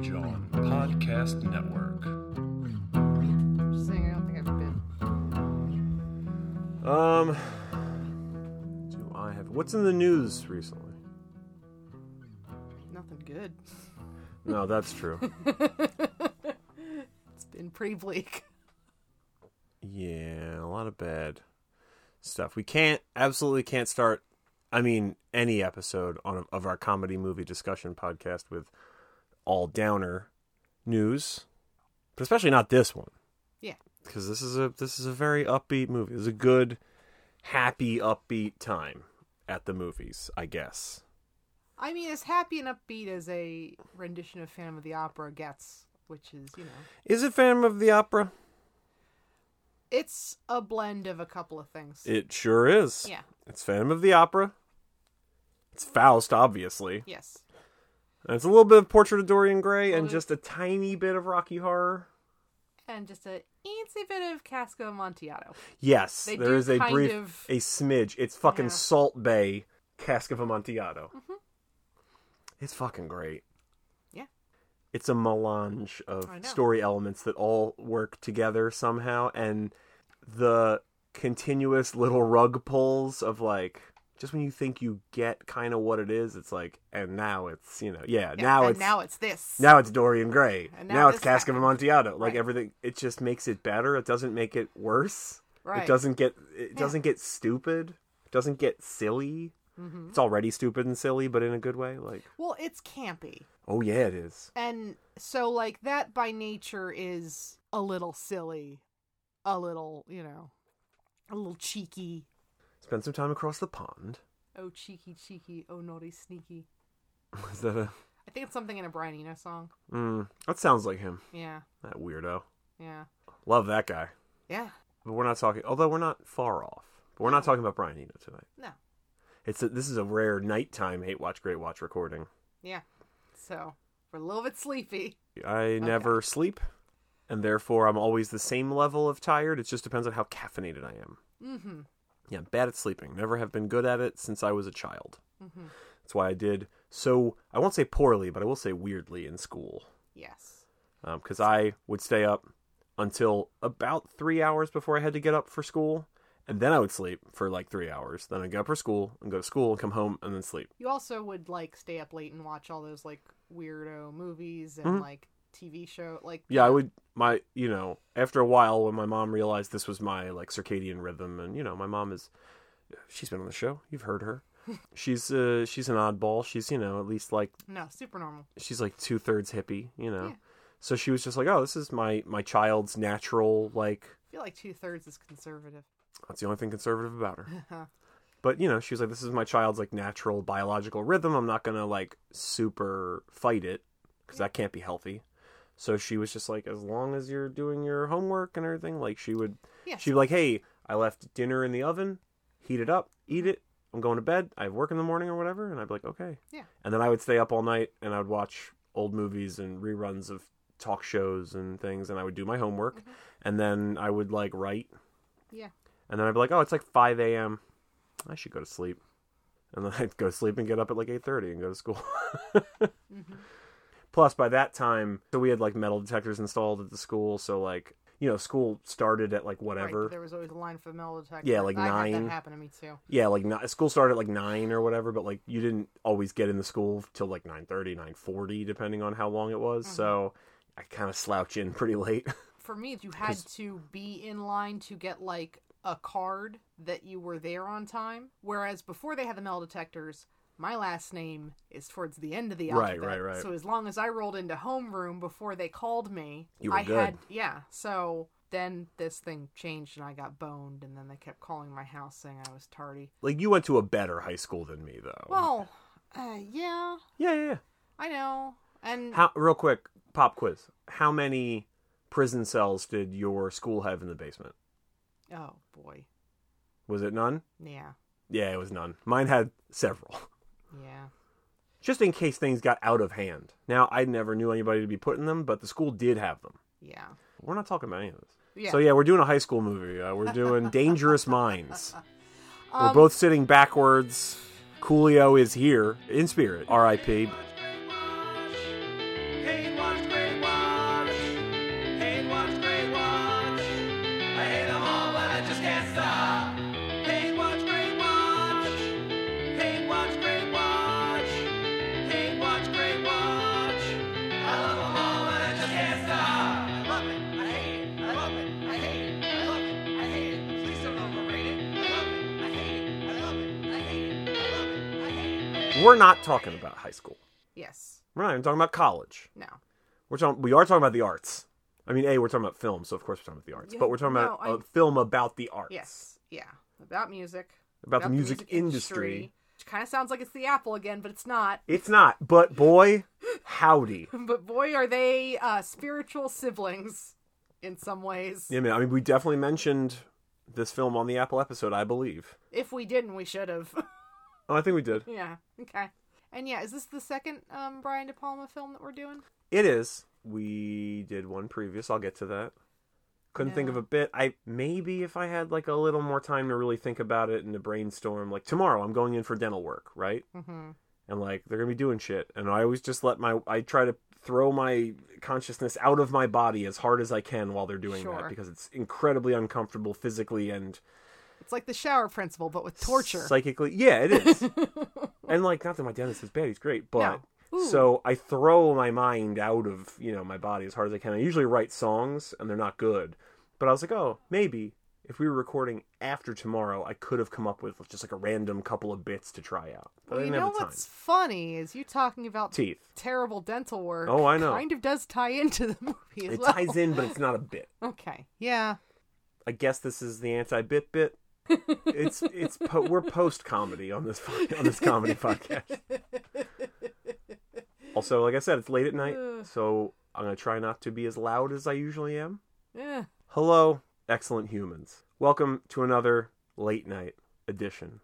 Rage On Podcast Network. Just saying, I don't think I've been. Um, do I have what's in the news recently? Nothing good. No, that's true. It's been pretty bleak. yeah, a lot of bad stuff. We can't absolutely can't start. I mean, any episode on of our comedy movie discussion podcast with all downer news, but especially not this one. Yeah. because this is a this is a very upbeat movie. It's a good, happy, upbeat time at the movies, I guess. I mean, as happy and upbeat as a rendition of Phantom of the Opera gets, which is, you know, Is it Phantom of the Opera? it's a blend of a couple of things. It sure is. yeah. It's Phantom of the Opera. It's Faust, obviously. Yes. And it's a little bit of Portrait of Dorian Gray and just a tiny bit of Rocky Horror. And just a eensy bit of Cask of Amontillado. Yes, They there do is a kind brief, of- a smidge. It's fucking Yeah. Salt Bay Cask of Amontillado. Mhm. It's fucking great. Yeah. It's a melange of I know. story elements that all work together somehow, and the continuous little rug pulls of like just when you think you get kind of what it is, it's like, and now it's you know, yeah, Yeah, now and it's now it's this. now it's Dorian Gray. And now, now it's Cask of. Amontillado. Like Right. everything, it just makes it better. It doesn't make it worse. right. It doesn't get it Yeah. doesn't get stupid. It doesn't get silly. hmm It's already stupid and silly, but in a good way. Like, Well, it's campy. oh yeah, it is. And so, like, that by nature is a little silly, a little, you know, a little cheeky. Spend some time across the pond. Oh, cheeky, cheeky. Oh, naughty, sneaky. Is that a? I think it's something in a Brian Eno song. Mm, that sounds like him. Yeah, That weirdo. yeah, Love that guy. yeah. But we're not talking. Although we're not far off. But we're not talking about Brian Eno tonight. No, It's a, this is a rare nighttime hate watch great watch recording. yeah. So we're a little bit sleepy. I never sleep, and therefore I'm always the same level of tired. It just depends on how caffeinated I am. Mm-hmm. Yeah, I'm bad at sleeping. Never have been good at it since I was a child. Mm-hmm. That's why I did so. I won't say poorly, but I will say weirdly in school Yes. because I would stay up until about three hours before I had to get up for school, and then I would sleep for like three hours. Then I'd get up for school and go to school and come home and then sleep. You also would like stay up late and watch all those like weirdo movies and Mhm. like TV show like Yeah, I would. My, you know, after a while, when my mom realized this was my like circadian rhythm, and you know, my mom is, she's been on the show. You've heard her. she's uh, she's an oddball. She's you know at least like No, super normal. she's like two thirds hippie. You know, Yeah. so she was just like, oh, this is my my child's natural like. I feel like two thirds is conservative. That's the only thing conservative about her. But you know, she was like, "This is my child's like natural biological rhythm. I'm not gonna like super fight it because that can't be healthy." So she was just like, "As long as you're doing your homework and everything, like she would, yes. she'd be like, "Hey, I left dinner in the oven. Heat it up, eat it. I'm going to bed. I have work in the morning or whatever." And I'd be like, "Okay." Yeah. And then I would stay up all night and I would watch old movies and reruns of talk shows and things, and I would do my homework, Mhm. and then I would like write Yeah. and then I'd be like, "Oh, it's like 5 a.m. I should go to sleep." And then I'd go to sleep and get up at like 8:30 and go to school. hmm Plus, by that time, so we had like metal detectors installed at the school. So like, you know, school started at like whatever. Right, there was always a line for the metal detector. Yeah, like I Had nine. that happen to me too. Yeah, like ni- school started at like nine or whatever, but like you didn't always get in the school till like 9:30, 9:40, depending on how long it was. Mhm. So I kind of slouch in pretty late. For me, you had to be in line to get like a card that you were there on time. Whereas before they had the metal detectors, my last name is towards the end of the Right, alphabet. right, right. So as long as I rolled into homeroom before they called me, You were I good. had yeah. So then this thing changed and I got boned, and then they kept calling my house saying I was tardy. like you went to a better high school than me, though. Well, uh, yeah, yeah, yeah, yeah. I know. And How real quick pop quiz? How many prison cells did your school have in the basement? oh boy, Was it none? yeah, Yeah, it was none. Mine had several. Yeah. Just in case things got out of hand. Now, I never knew anybody to be putting them, but the school did have them. Yeah. We're not talking about any of this. Yeah. So yeah, we're doing a high school movie. Uh, we're doing Dangerous Minds. we're Um, both sitting backwards. Coolio is here in spirit. R.I.P. We're not talking about high school. Yes. We're not even talking about college. No. We're talking. We are talking about the arts. I mean, a we're talking about film, so of course we're talking about the arts. Yeah, but we're talking about no, a I- film about the arts. Yes. Yeah. About music. About, the music, industry. Which kind of sounds like it's the Apple again, but it's not. It's not. But boy, howdy. But boy, are they uh, spiritual siblings in some ways. Yeah, man. I mean, we definitely mentioned this film on the Apple episode, I believe. If we didn't, we should have. Oh, I think we did. yeah. Okay. And yeah, is this the second um, Brian De Palma film that we're doing? It is. We did one previous. I'll get to that. Couldn't think of a bit. I maybe if I had like a little more time to really think about it and to brainstorm. Like tomorrow, I'm going in for dental work, right? Mm-hmm. And like they're gonna be doing shit, and I always just let my I try to throw my consciousness out of my body as hard as I can while they're doing Sure. that because it's incredibly uncomfortable physically and It's like the shower principle, but with torture. psychically. Yeah, it is. and like not that my dentist is bad, he's great, but. No. So I throw my mind out of you know my body as hard as I can. I usually write songs and they're not good, but I was like, oh, maybe if we were recording after tomorrow, I could have come up with just like a random couple of bits to try out. But well, you know have the time. what's funny is you talking about Teeth. terrible dental work. Oh, I know. Kind of does tie into the movie as It well. ties in, but it's not a bit. Okay. Yeah. I guess this is the anti-bit bit. It's it's po- we're post comedy on this on this comedy podcast. Also, like I said, it's late at night, so I'm gonna try not to be as loud as I usually am. Yeah. Hello, excellent humans. Welcome to another late night edition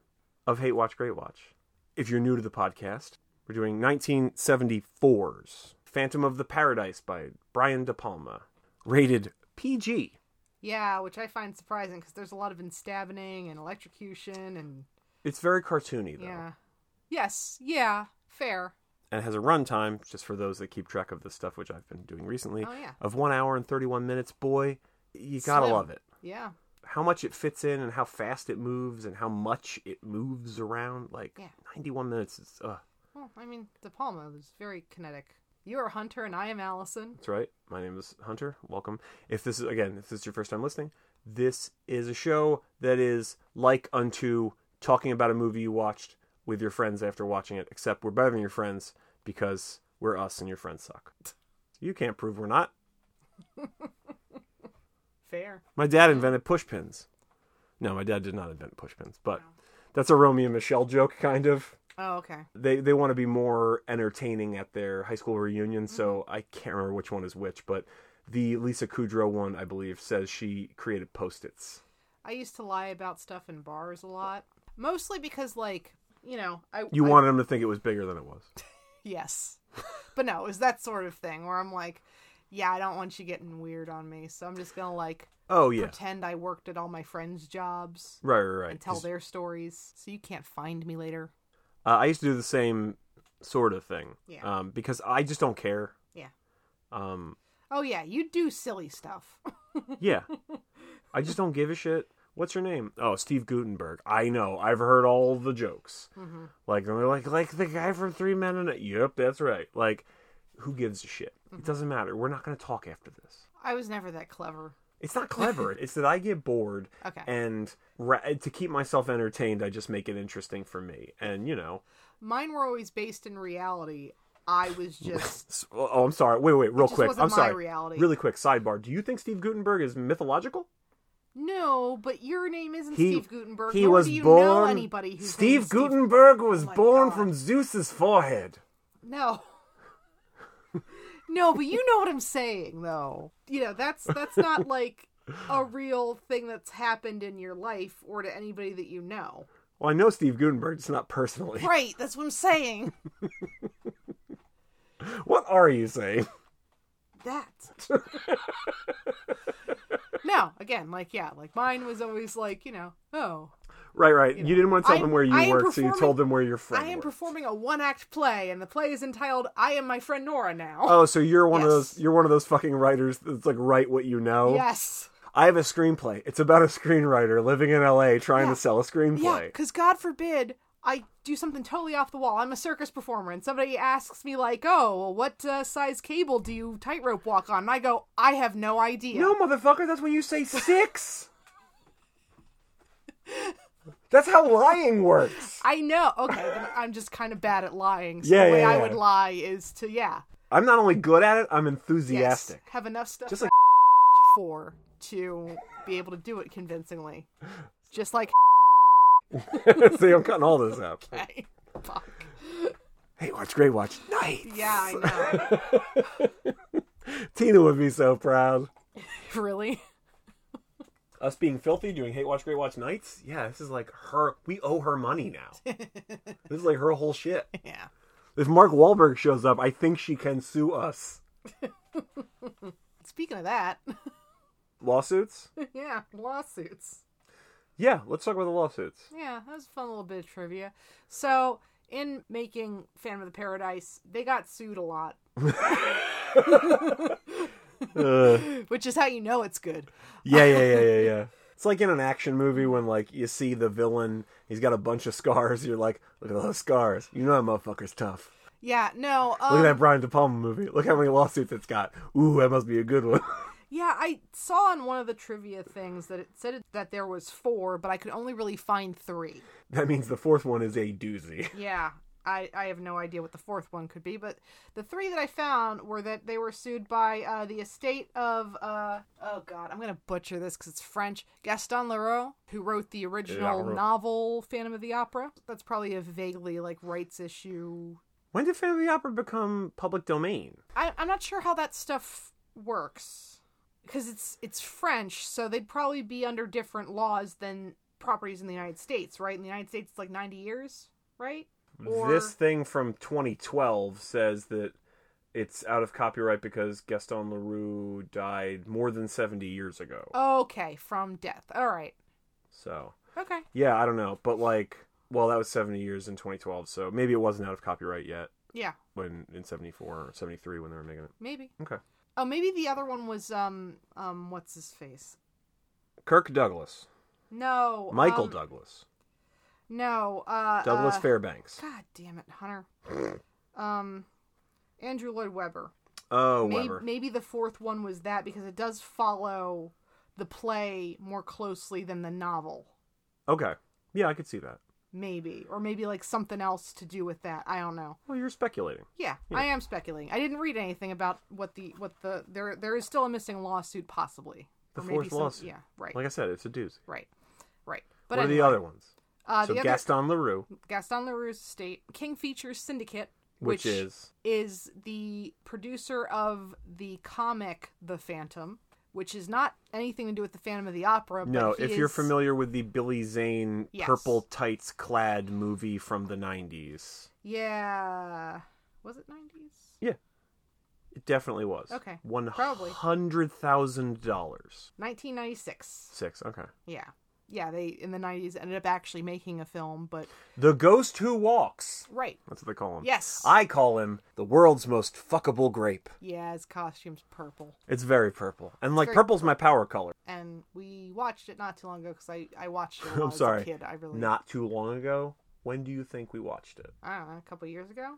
of Hate Watch Great Watch. If you're new to the podcast, we're doing 1974's Phantom of the Paradise by Brian De Palma, rated PG. Yeah, which I find surprising because there's a lot of instabbing and electrocution and It's very cartoony though, yeah. Yes. Yeah. Fair. and it has a runtime, just for those that keep track of this stuff, which I've been doing recently, Oh yeah. of one hour and 31 minutes. Boy, you gotta Slim. love it. Yeah. how much it fits in and how fast it moves and how much it moves around. Like Yeah. 91 minutes is, uh, Well, I mean, De Palma was very kinetic. You are Hunter and I am Allison. that's right. My name is Hunter. Welcome. If this is, again, if this is your first time listening, this is a show that is like unto talking about a movie you watched with your friends after watching it, except we're better than your friends because we're us and your friends suck. You can't prove we're not. Fair. My dad invented push pins. No, my dad did not invent push pins, but that's a Romy and Michele joke, kind of. Oh, okay. they they want to be more entertaining at their high school reunion. So mm-hmm. I can't remember which one is which, but the Lisa Kudrow one, I believe, says she created post-its. I used to lie about stuff in bars a lot, mostly because, like, you know, I You I- wanted them to think it was bigger than it was. yes, but no, it was that sort of thing where I'm like, yeah, I don't want you getting weird on me, so I'm just gonna like Oh yeah, pretend I worked at all my friends' jobs right, right, right. and tell their stories, so you can't find me later. Uh, I used to do the same sort of thing. Yeah. Um, because I just don't care. Yeah. Um, Oh yeah, you do silly stuff. yeah. I just don't give a shit. What's your name? Oh, Steve Guttenberg. I know. I've heard all the jokes. hmm Like they're like like the guy from Three Men and a Yep, that's right. Like, who gives a shit? It doesn't matter. We're not going to talk after this. I was never that clever. It's not clever. it's that I get bored, Okay. and ra- to keep myself entertained, I just make it interesting for me. And you know, Mine were always based in reality. I was oh, just oh, I'm sorry. Wait, wait, real quick. I'm sorry. reality. Really quick sidebar. Do you think Steve Guttenberg is mythological? no, but your name isn't He Steve Guttenberg. he nor was do you born. know anybody whose name Steve is Steve- Guttenberg was Oh born God. from Zeus's forehead. No. No, but you know what I'm saying though. You know, that's that's not like a real thing that's happened in your life or to anybody that you know. Well, I know Steve Guttenberg, it's not personally. Right, that's what I'm saying. What are you saying? That. no, again, like yeah, like mine was always like, you know, oh, Right, right. You, know, didn't want to tell I- them where you worked, so you told them where your friend I am worked. performing a one act play and the play is entitled I Am My Friend Nora Now. Oh, so you're one of those you're one of those fucking writers that's like write what you know. Yes. I have a screenplay. It's about a screenwriter living in LA trying Yeah. to sell a screenplay. Yeah, because God forbid I do something totally off the wall. I'm a circus performer, and somebody asks me like, "Oh, what uh, size cable do you tightrope walk on?" And I go, "I have no idea." No, motherfucker, that's when you say six. That's how lying works. I know. Okay, then I'm just kind of bad at lying. So Yeah, the way yeah, I yeah. would lie is to yeah, I'm not only good at it, I'm yes, enthusiastic. have enough stuff Just like for to be able to do it convincingly. Just like see, I'm cutting all this out. okay, fuck. Hey, watch Great Watch Night. Yeah, I know. Tina would be so proud. really? Us being filthy, doing Hate Watch Great Watch Nights. Yeah, this is like her. We owe her money now. this is like her whole shit. Yeah. If Mark Wahlberg shows up, I think she can sue us. Speaking of that, Lawsuits? yeah, lawsuits. Yeah, let's talk about the lawsuits. Yeah, that was a fun little bit of trivia. So, in making Phantom of the Paradise, they got sued a lot, Uh, which is how you know it's good. yeah, yeah, yeah, yeah, yeah. It's like in an action movie when like you see the villain, he's got a bunch of scars. You're like, look at those scars. You know that motherfucker's tough. Yeah, no. Look at Um, that Brian De Palma movie. Look how many lawsuits it's got. Ooh, that must be a good one. Yeah, I saw on one of the trivia things that it said that there was four, but I could only really find three. that means the fourth one is a doozy. Yeah, I, I have no idea what the fourth one could be, but the three that I found were that they were sued by uh, the estate of uh oh god, I'm gonna butcher this because it's French. Gaston Leroux, who wrote the original Leroux. novel Phantom of the Opera. That's probably a vaguely like rights issue. When did Phantom of the Opera become public domain? I, I'm not sure how that stuff works because it's it's French, so they'd probably be under different laws than properties in the United States, right? In the United States, it's like 90 years, right? Or- This thing from 2012 says that it's out of copyright because Gaston Leroux died more than 70 years ago. Okay, from death. All right. So, Okay. yeah, I don't know. But, like, well, that was 70 years in 2012, so maybe it wasn't out of copyright yet Yeah, when in 74 or 73 when they were making it. maybe. Okay. Oh, maybe the other one was um um what's his face? Kirk Douglas. No. Michael um, Douglas. No. Uh. Douglas uh, Fairbanks. God damn it, Hunter. um, Andrew Lloyd Webber. Oh, maybe, Weber. maybe the fourth one was that because it does follow the play more closely than the novel. Okay. Yeah, I could see that. Maybe, or maybe like something else to do with that. I don't know. Well, you're speculating. Yeah, I am speculating. I didn't read anything about what the what the there there is still a missing lawsuit possibly. The Or maybe fourth some- lawsuit. Yeah, right, Like I said, it's a doozy. right, right. But what are the other ones? Uh, so the other Gaston Leroux, Gaston Leroux's estate, King Features Syndicate, which, is is the producer of the comic The Phantom, which is not anything to do with the Phantom of the Opera. no. If you're familiar with the Billy Zane Yes. purple tights clad movie from the '90s, yeah, was it nineties? Yeah. it definitely was. Okay, hundred thousand dollars. Nineteen ninety six. Six. Okay. Yeah, yeah. They in the nineties ended up actually making a film, but The Ghost Who Walks. right. That's what they call him. Yes. I call him the world's most fuckable grape. Yeah, his costume's purple, It's very purple, and like very purple's my power color. and we watched it not too long ago because I I watched it. A I'm as sorry. a kid. I really Not too long ago. When do you think we watched it? I don't know, a couple years ago.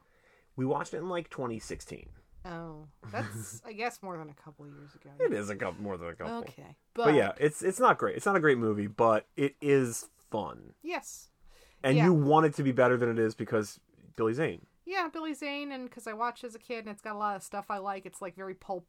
We watched it in like 2016. Oh, that's I guess more than a couple years ago. It is a couple more than a couple. Okay, but, But yeah, it's it's not great. It's not a great movie, but it is fun. yes, And Yeah. you want it to be better than it is because Billy Zane. yeah, Billy Zane, and because I watched as a kid, and it's got a lot of stuff I like. It's like very pulpy,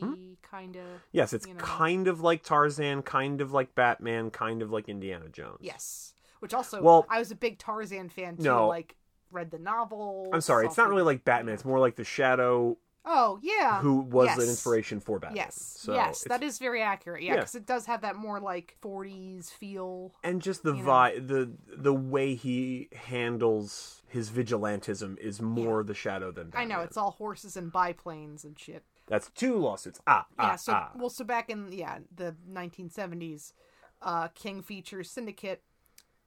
Hmm? kind of. Yes, it's You know. kind of like Tarzan, kind of like Batman, kind of like Indiana Jones. Yes, which also, Well- I was a big Tarzan fan too. No. Like read the novel. I'm sorry, it's not really like Batman. It's more like the Shadow Oh yeah, who was yes. an inspiration for Batman. Yes, So yes, that is very accurate. Yeah, Yeah. because it does have that more like 40s feel. and just the you know. vi- the the way he handles his vigilantism is more the Shadow than Batman. I know it's all horses and biplanes and shit. That's two lawsuits. Ah, Yeah, ah, so ah. well, so back in yeah the 1970s, uh, King Features Syndicate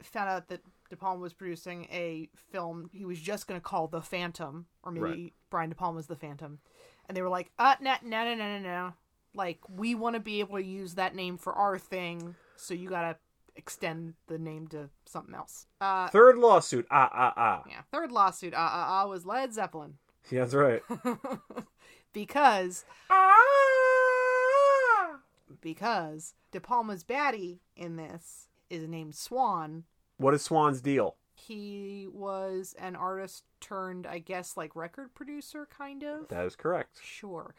found out that De Palma was producing a film he was just going to call The Phantom, or maybe Right. Brian De Palma's The Phantom, and they were like, uh, no, no, no, no, no, no, like we want to be able to use that name for our thing, so you gotta extend the name to something else. Uh, Third lawsuit. Ah, ah, ah. yeah, third lawsuit, uh, uh, uh was Led Zeppelin Yeah, that's right. because ah! because De Palma's baddie in this is named Swan, What is Swan's deal? He was an artist turned, I guess, like record producer, kind of. That is correct. Sure.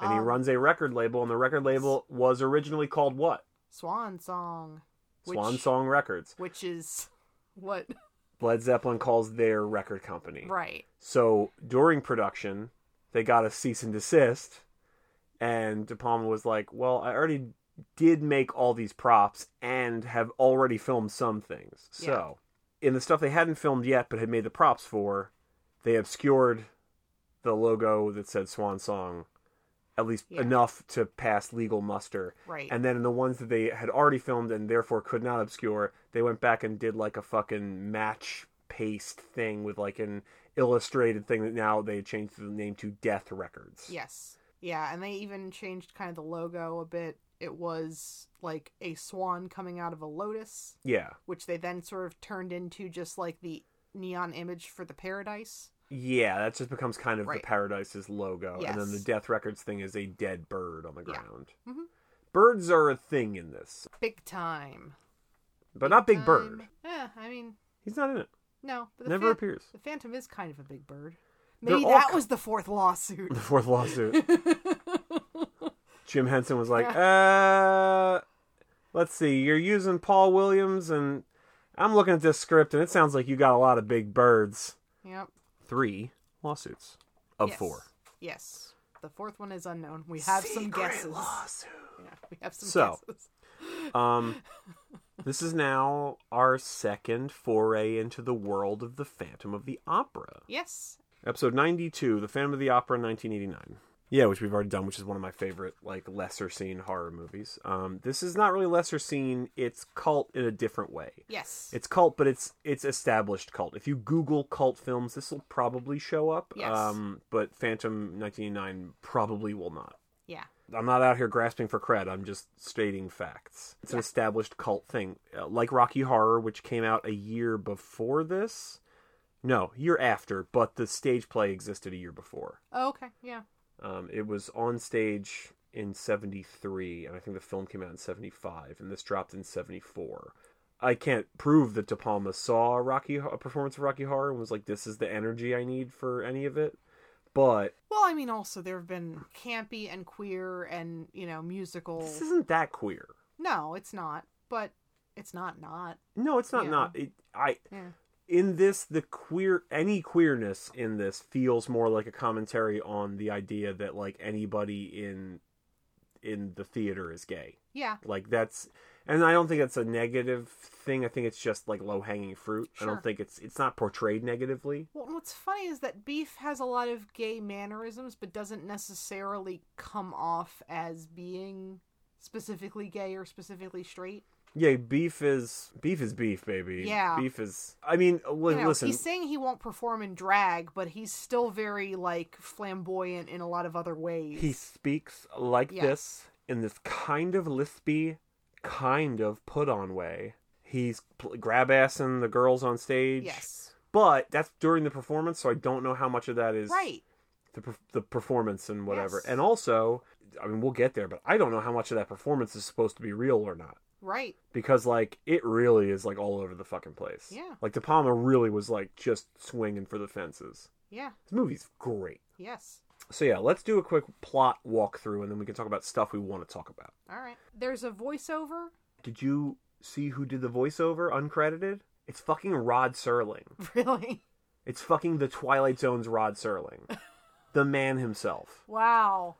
And he Um, runs a record label, and the record label was originally called what? Swan Song. Which, Swan Song Records. Which is what? Led Zeppelin calls their record company. Right. So during production, they got a cease and desist, and De Palma was like, "Well, I already did make all these props and have already filmed some things. So, in the stuff they hadn't filmed yet but had made the props for, they obscured the logo that said Swan Song." At least Yeah. enough to pass legal muster. Right. And then in the ones that they had already filmed and therefore could not obscure, they went back and did like a fucking match paste thing with like an illustrated thing that now they changed the name to Death Records. Yes. Yeah, and they even changed kind of the logo a bit. It was like a swan coming out of a lotus, Yeah. which they then sort of turned into just like the neon image for the paradise. Yeah, that just becomes kind of Right. the Paradise's logo. And then the Death Records thing is a dead bird on the Yeah. ground. Mhm. Birds are a thing in this, Big time. but not Big Bird. Yeah, I mean, He's not in it. no. But the Never Phan- appears. The Phantom is kind of a big bird. They're Maybe all that was the fourth lawsuit. The fourth lawsuit. Jim Henson was like, uh, let's see, you're using Paul Williams, and I'm looking at this script, and it sounds like you got a lot of big birds. yep. Three lawsuits of yes. four. Yes. The fourth one is unknown. We have some Secret guesses. lawsuit. Yeah, we have some So, guesses. Um, this is now our second foray into the world of the Phantom of the Opera. Yes. Episode 92, The Phantom of the Opera, 1989. Yeah, which we've already done, which is one of my favorite, like, lesser seen horror movies. Um, this is not really lesser seen, it's cult in a different way. Yes. It's cult, but it's it's established cult. If you Google cult films, this will probably show up. Yes. Um, but Phantom 1989 probably will not. yeah. I'm not out here grasping for cred. I'm just stating facts. It's an established cult thing, uh, like Rocky Horror, which came out a year before this. No, year after, but the stage play existed a year before. Oh, okay. Yeah. Um, it was on stage in '73, and I think the film came out in '75, and this dropped in '74. I can't prove that De Palma saw Rocky a performance of Rocky Horror and was like, "This is the energy I need for any of it," but Well, I mean, also there have been campy and queer and you know musical. this isn't that queer. No, it's not. But it's not not. No, it's not. Yeah. Not it. I Yeah. In this the queer any queerness in this feels more like a commentary on the idea that like anybody in in the theater is gay. Yeah. Like that's and I don't think that's a negative thing. I think it's just like low hanging fruit. I don't think it's it's not portrayed negatively. Well, what's funny is that Beef has a lot of gay mannerisms, but doesn't necessarily come off as being specifically gay or specifically straight. Yeah, beef is beef is beef, baby. Yeah. beef is. I mean, li- You know, listen. he's saying he won't perform in drag, but he's still very like flamboyant in a lot of other ways. He speaks like Yes. this in this kind of lispy, kind of put on way. He's pl- grab assing the girls on stage. yes, But that's during the performance, so I don't know how much of that is right. the, per- the performance and whatever. Yes. And also, I mean, we'll get there, but I don't know how much of that performance is supposed to be real or not. Right. Because, like, it really is, like, all over the fucking place. Yeah. Like, De Palma really was, like, just swinging for the fences. Yeah. This movie's great. Yes. So, yeah, let's do a quick plot walkthrough, and then we can talk about stuff we want to talk about. All right. There's a voiceover. Did you see who did the voiceover uncredited? It's fucking Rod Serling. Really? It's fucking the Twilight Zone's Rod Serling. the man himself. Wow.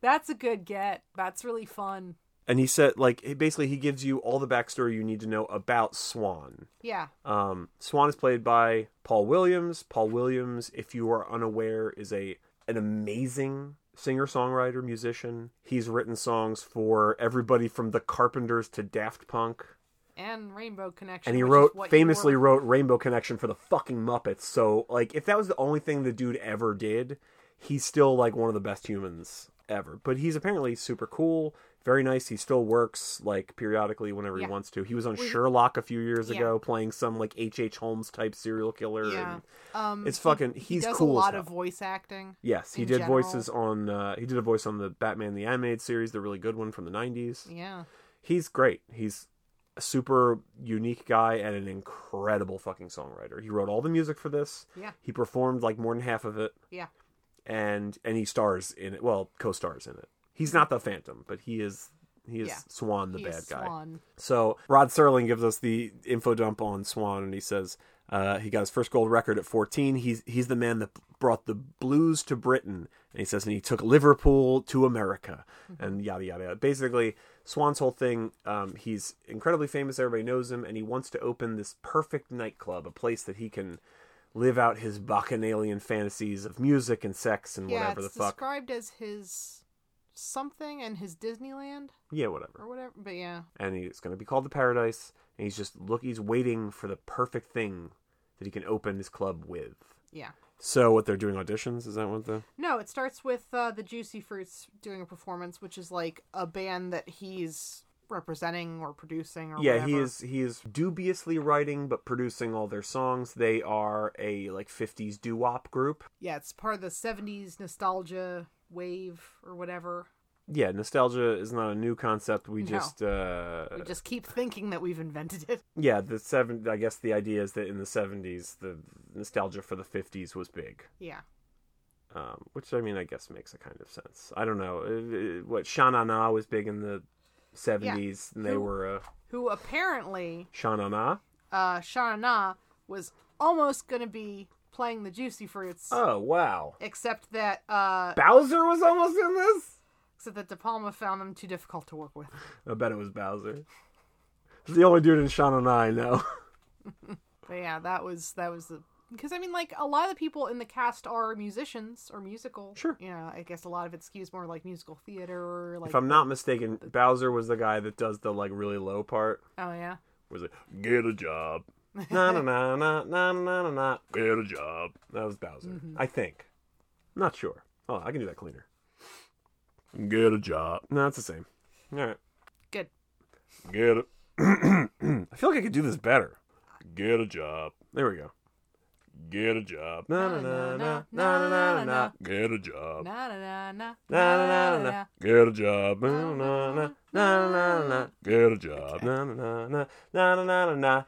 That's a good get. That's really fun. And he said, like, basically, he gives you all the backstory you need to know about Swan. Yeah. Um, Swan is played by Paul Williams. Paul Williams, if you are unaware, is a an amazing singer songwriter musician. He's written songs for everybody from the Carpenters to Daft Punk. And Rainbow Connection. and he wrote famously wrote Rainbow Connection for the fucking Muppets. So like if that was the only thing the dude ever did, he's still like one of the best humans ever. But he's apparently super cool, very nice. He still works like periodically whenever Yeah. he wants to. He was on he- Sherlock a few years Yeah. ago playing some like H. H. Holmes type serial killer. Yeah. and- Um, It's fucking- He he's does cool a lot of voice acting. yes, he did general. voices on. Uh, he did a voice on the Batman the Animated Series, the really good one from the '90s. Yeah. He's great. He's a super unique guy and an incredible fucking songwriter. He wrote all the music for this. Yeah. He performed like more than half of it, Yeah. and and he stars in it. Well, co-stars in it. He's not the Phantom, but he is he is Yeah. Swan, the He bad guy. Swan. So Rod Serling gives us the info dump on Swan, and he says uh, he got his first gold record at 14. He's he's the man that brought the blues to Britain, and he says, and he took Liverpool to America, and yada yada. yada. Basically, Swan's whole thing. Um, he's incredibly famous. Everybody knows him, and he wants to open this perfect nightclub, a place that he can live out his bacchanalian fantasies of music and sex and Yeah, whatever the fuck. described as his something and his Disneyland Yeah, whatever. or whatever. But yeah, and it's going to be called the Paradise. And he's just look, he's waiting for the perfect thing that he can open his club with. yeah. So, what they're doing auditions? Is that what the? No, it starts with uh, the Juicy Fruits doing a performance, which is like a band that he's representing or producing or Yeah, whatever. he is. He is dubiously writing but producing all their songs. They are a like '50s doo wop group. Yeah, it's part of the '70s nostalgia wave or whatever. Yeah, nostalgia is not a new concept. We No. just, uh, We just keep thinking that we've invented it. yeah, the seven. I guess the idea is that in the '70s, the nostalgia for the '50s was big. Yeah. um, which I mean, I guess makes a kind of sense. I don't know Uh, uh, what Sha Na Na was big in the seventies, and they Who- were uh, Who apparently, Sha Na Na. uh, Shana Na was almost going to be playing the Juicy Fruits, Oh wow, except that uh, Bowser was almost in this. except that De Palma found them too difficult to work with. I bet it was Bowser. He's the only dude in Sha Na Na I know. But yeah, that was that was the because I mean, like a lot of the people in the cast are musicians or musical. Sure. You know, I guess a lot of it skews more like musical theater or like. if I'm not mistaken, Bowser was the guy that does the like really low part. Oh yeah. Was it get a job? na na na na na na na. Get a job. That was Bowser. Mm-hmm. I think. Not sure. Oh, I can do that cleaner. Get a job. No, it's the same. All right. Good. Get it. I feel like I could do this better. Get a job. There we go. Get a job. Na na na na na na na. Get a job. Na na na na na na na. Get a job. Na na na na na na. Get a job. Na na na na na na na na.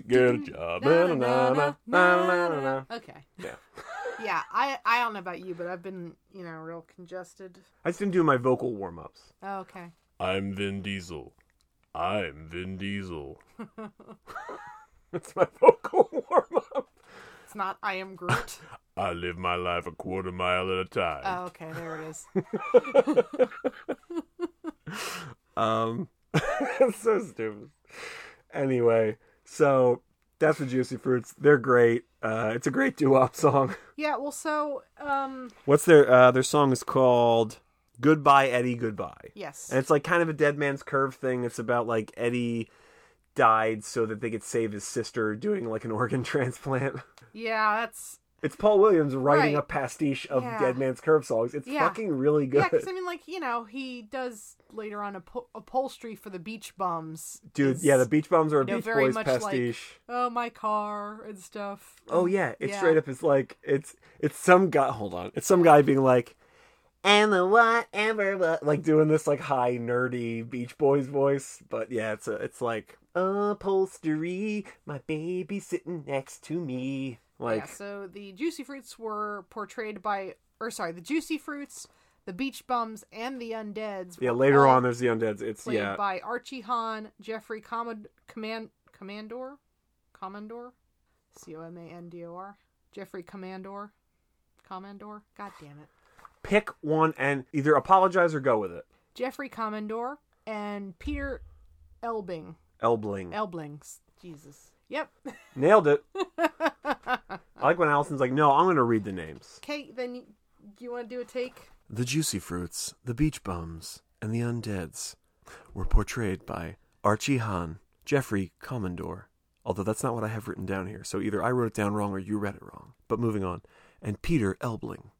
Get a job. Na na na na na na. Okay. Yeah. Yeah, I I don't know about you, but I've been you know real congested. I've been doing my vocal warm ups. Okay. I'm Vin Diesel. I'm Vin Diesel. That's my vocal warm up. It's not I am Groot. I live my life a quarter mile at a time. oh, okay, there it is. Um, it's so stupid. Anyway, so that's the Juicy Fruits. They're great. Uh, it's a great doo-wop song. Yeah, well, so um, What's their uh, their song is called "Goodbye Eddie Goodbye," yes, and it's like kind of a Dead Man's Curve thing. It's about like Eddie died so that they could save his sister doing like an organ transplant. yeah, that's It's Paul Williams writing Right. a pastiche of Yeah. Dead Man's Curve songs. It's Yeah. fucking really good. yeah. Because I mean, like you know, he does later on upo- upholstery for the Beach Bums, Dude, is, yeah, the Beach Bums are a you know, Beach very Boys much like- pastiche. oh my car and stuff. Oh yeah, it's Yeah. straight up. It's like it's it's some guy. Hold on, it's some guy being like, and the whatever, but like doing this like high nerdy Beach Boys voice. But yeah, it's a it's like upholstery. My baby sitting next to me. Like yeah, so the Juicy Fruits were portrayed by, or sorry, the Juicy Fruits, the Beach Bums, and the Undeads. yeah, later on there's the undeads. It's played yeah, by Archie Hahn, Jeffrey Commod- Command Commandor, Commandor, C O M A N D O R, Jeffrey Commandor, Commandor. God damn it, pick one and either apologize or go with it. Jeffrey Commandor and Peter Elbing, Elbling Elblings. Jesus. Yep. nailed it. I like when Allison's like, no, I'm going to read the names. Okay, then you, do you want to do a take? The Juicy Fruits, the Beach Bums, and the Undeads were portrayed by Archie Hahn, Jeffrey Commandor, although that's not what I have written down here, so either I wrote it down wrong or you read it wrong. But moving on. And Peter Elbling.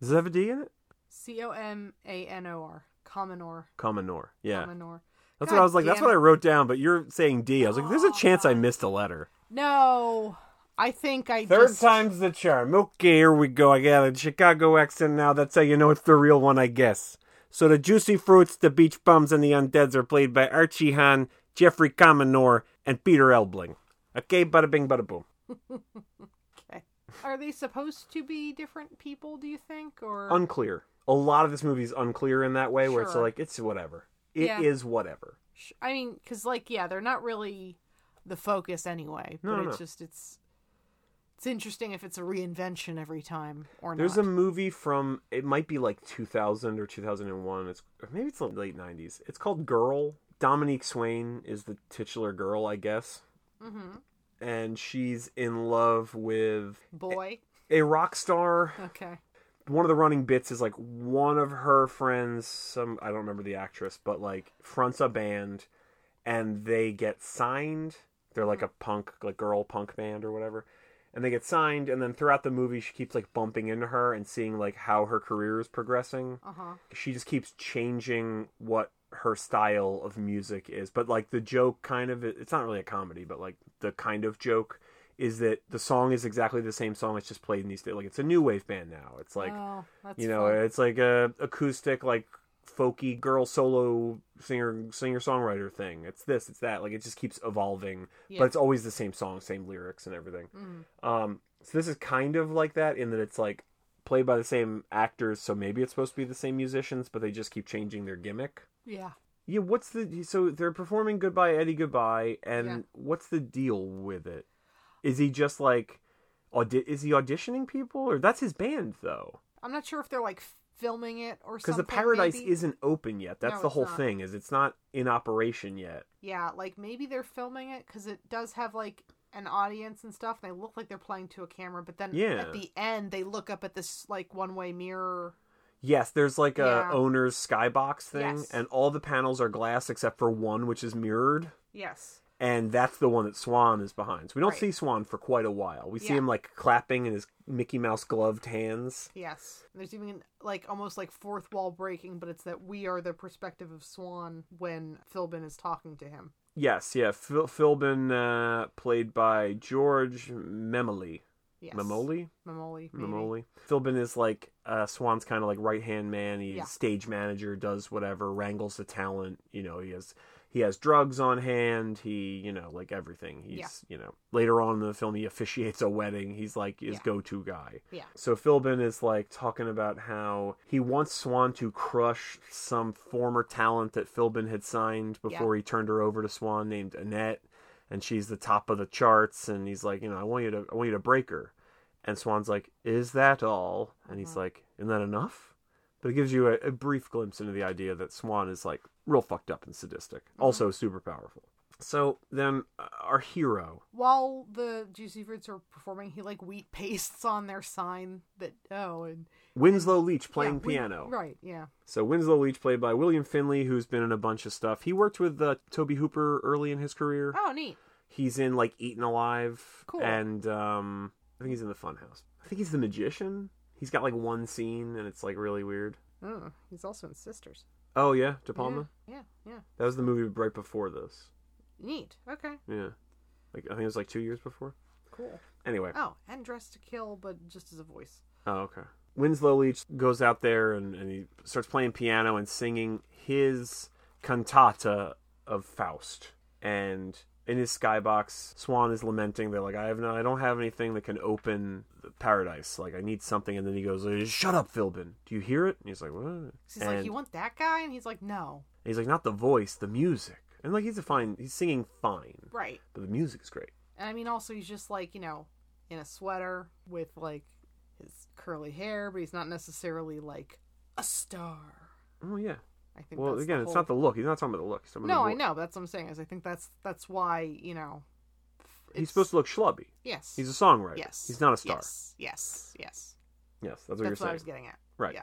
Does it have a D in it? C O M A N O R. Commonor. Commonor. Yeah. Commonor. That's God what I was like. That's what I wrote down, but you're saying D. I was like, there's a chance I missed a letter. No, I think I Third just. time's the charm. Okay, here we go. I got a Chicago accent now. That's how you know it's the real one, I guess. So the juicy fruits, the beach bums, and the undeads are played by Archie Hahn, Jeffrey Commodore, and Peter Elbling. Okay, bada bing, bada boom. Okay. Are they supposed to be different people? Do you think, or Unclear. A lot of this movie is unclear in that way, where it's like it's whatever. It is Yeah. whatever. I mean, because like, yeah, they're not really the focus anyway. No, but no, it's no. just it's it's interesting if it's a reinvention every time or There's a movie from it might be like 2000 or 2001. It's maybe it's the late 90s. It's called Girl. Dominique Swain is the titular girl, I guess, mm-hmm. and she's in love with boy. a rock star. Okay. One of the running bits is like one of her friends, some I don't remember the actress, but like fronts a band, and they get signed. They're like a punk, like girl punk band or whatever. And they get signed, and then throughout the movie, she keeps like bumping into her and seeing like how her career is progressing. Uh huh. she just keeps changing what her style of music is but like the joke kind of it's not really a comedy but like the kind of joke is that the song is exactly the same song it's just played in these days. like it's a new wave band now it's like oh, you know fun. it's like a acoustic like folky girl solo singer singer songwriter thing it's this it's that like it just keeps evolving Yeah. but it's always the same song same lyrics and everything Mhm. um so this is kind of like that in that it's like played by the same actors so maybe it's supposed to be the same musicians but they just keep changing their gimmick Yeah. yeah what's the so they're performing goodbye eddie goodbye and Yeah. what's the deal with it is he just like audi- is he auditioning people or that's his band though I'm not sure if they're like filming it or something. because the paradise maybe. isn't open yet that's No, the whole not. thing is it's not in operation yet Yeah, like maybe they're filming it because it does have like an audience and stuff. And they look like they're playing to a camera, but then Yeah. at the end they look up at this like one way mirror. yes there's like a Yeah. owner's skybox thing Yes. and all the panels are glass except for one which is mirrored Yes. And that's the one that Swan is behind. So we don't Right. see Swan for quite a while. We see him like clapping in his Mickey Mouse gloved hands. Yes. There's even like almost like fourth wall breaking, but it's that we are the perspective of Swan when Philbin is talking to him. Yes, yeah. Phil, Philbin, uh, played by George Memoli. Yes. Memoli? Memoli. maybe. Memoli. Philbin is like uh, Swan's kind of like right hand man. He's Yeah. stage manager, does whatever, wrangles the talent. You know, he has he has drugs on hand. He, you know, like everything. He's, Yeah. you know, later on in the film, he officiates a wedding. He's like his Yeah. go to guy. Yeah. So Philbin is like talking about how he wants Swan to crush some former talent that Philbin had signed before he turned her over to Swan named Annette and she's the top of the charts and he's like, you know, I want you to I want you to break her. And Swan's like, "Is that all?" And he's Mhm. like, "Isn't that enough?" But it gives you a, a brief glimpse into the idea that Swan is like real fucked up and sadistic, also super powerful. So then uh, our hero, While the Juicy Fruits are performing, he like wheat pastes on their sign that oh and Winslow Leach playing yeah, we- piano. right? Yeah. So Winslow Leach, played by William Finley, who's been in a bunch of stuff. He worked with uh, Tobe Hooper early in his career. Oh, neat. He's in like Eaten Alive, Cool. and um, I think he's in the Funhouse. I think he's the magician. He's got like one scene, and it's like really weird. Oh, he's also in Sisters. Oh yeah, De Palma. Yeah, yeah, yeah. That was the movie right before this. Neat. Okay, Yeah, like I think it was like two years before. cool. Anyway, Oh, and Dressed to Kill, but just as a voice. Oh, okay. Winslow Leach goes out there and, and he starts playing piano and singing his cantata of Faust. And in his skybox, Swan is lamenting. They're like, I have no, I don't have anything that can open paradise. Like, I need something. And then he goes, Shut up, Philbin. Do you hear it? And he's like, What? He's and like, you want that guy? And he's like, no. he's like, Not the voice, the music. And like, he's a fine. He's singing fine, Right. but the music is great. And I mean, also, he's just like, you know, in a sweater with like his curly hair, but he's not necessarily like a star. Oh yeah. I think. Well, again, the it's not the look. He's not talking about the look. He's talking about No, the I know. But that's what I'm saying. Is I think that's that's why you know. He's supposed to look schlubby. Yes. He's a songwriter. Yes. He's not a star. Yes. Yes. Yes. Yes, that's what That's you're what saying. I was getting at. Right. Yeah.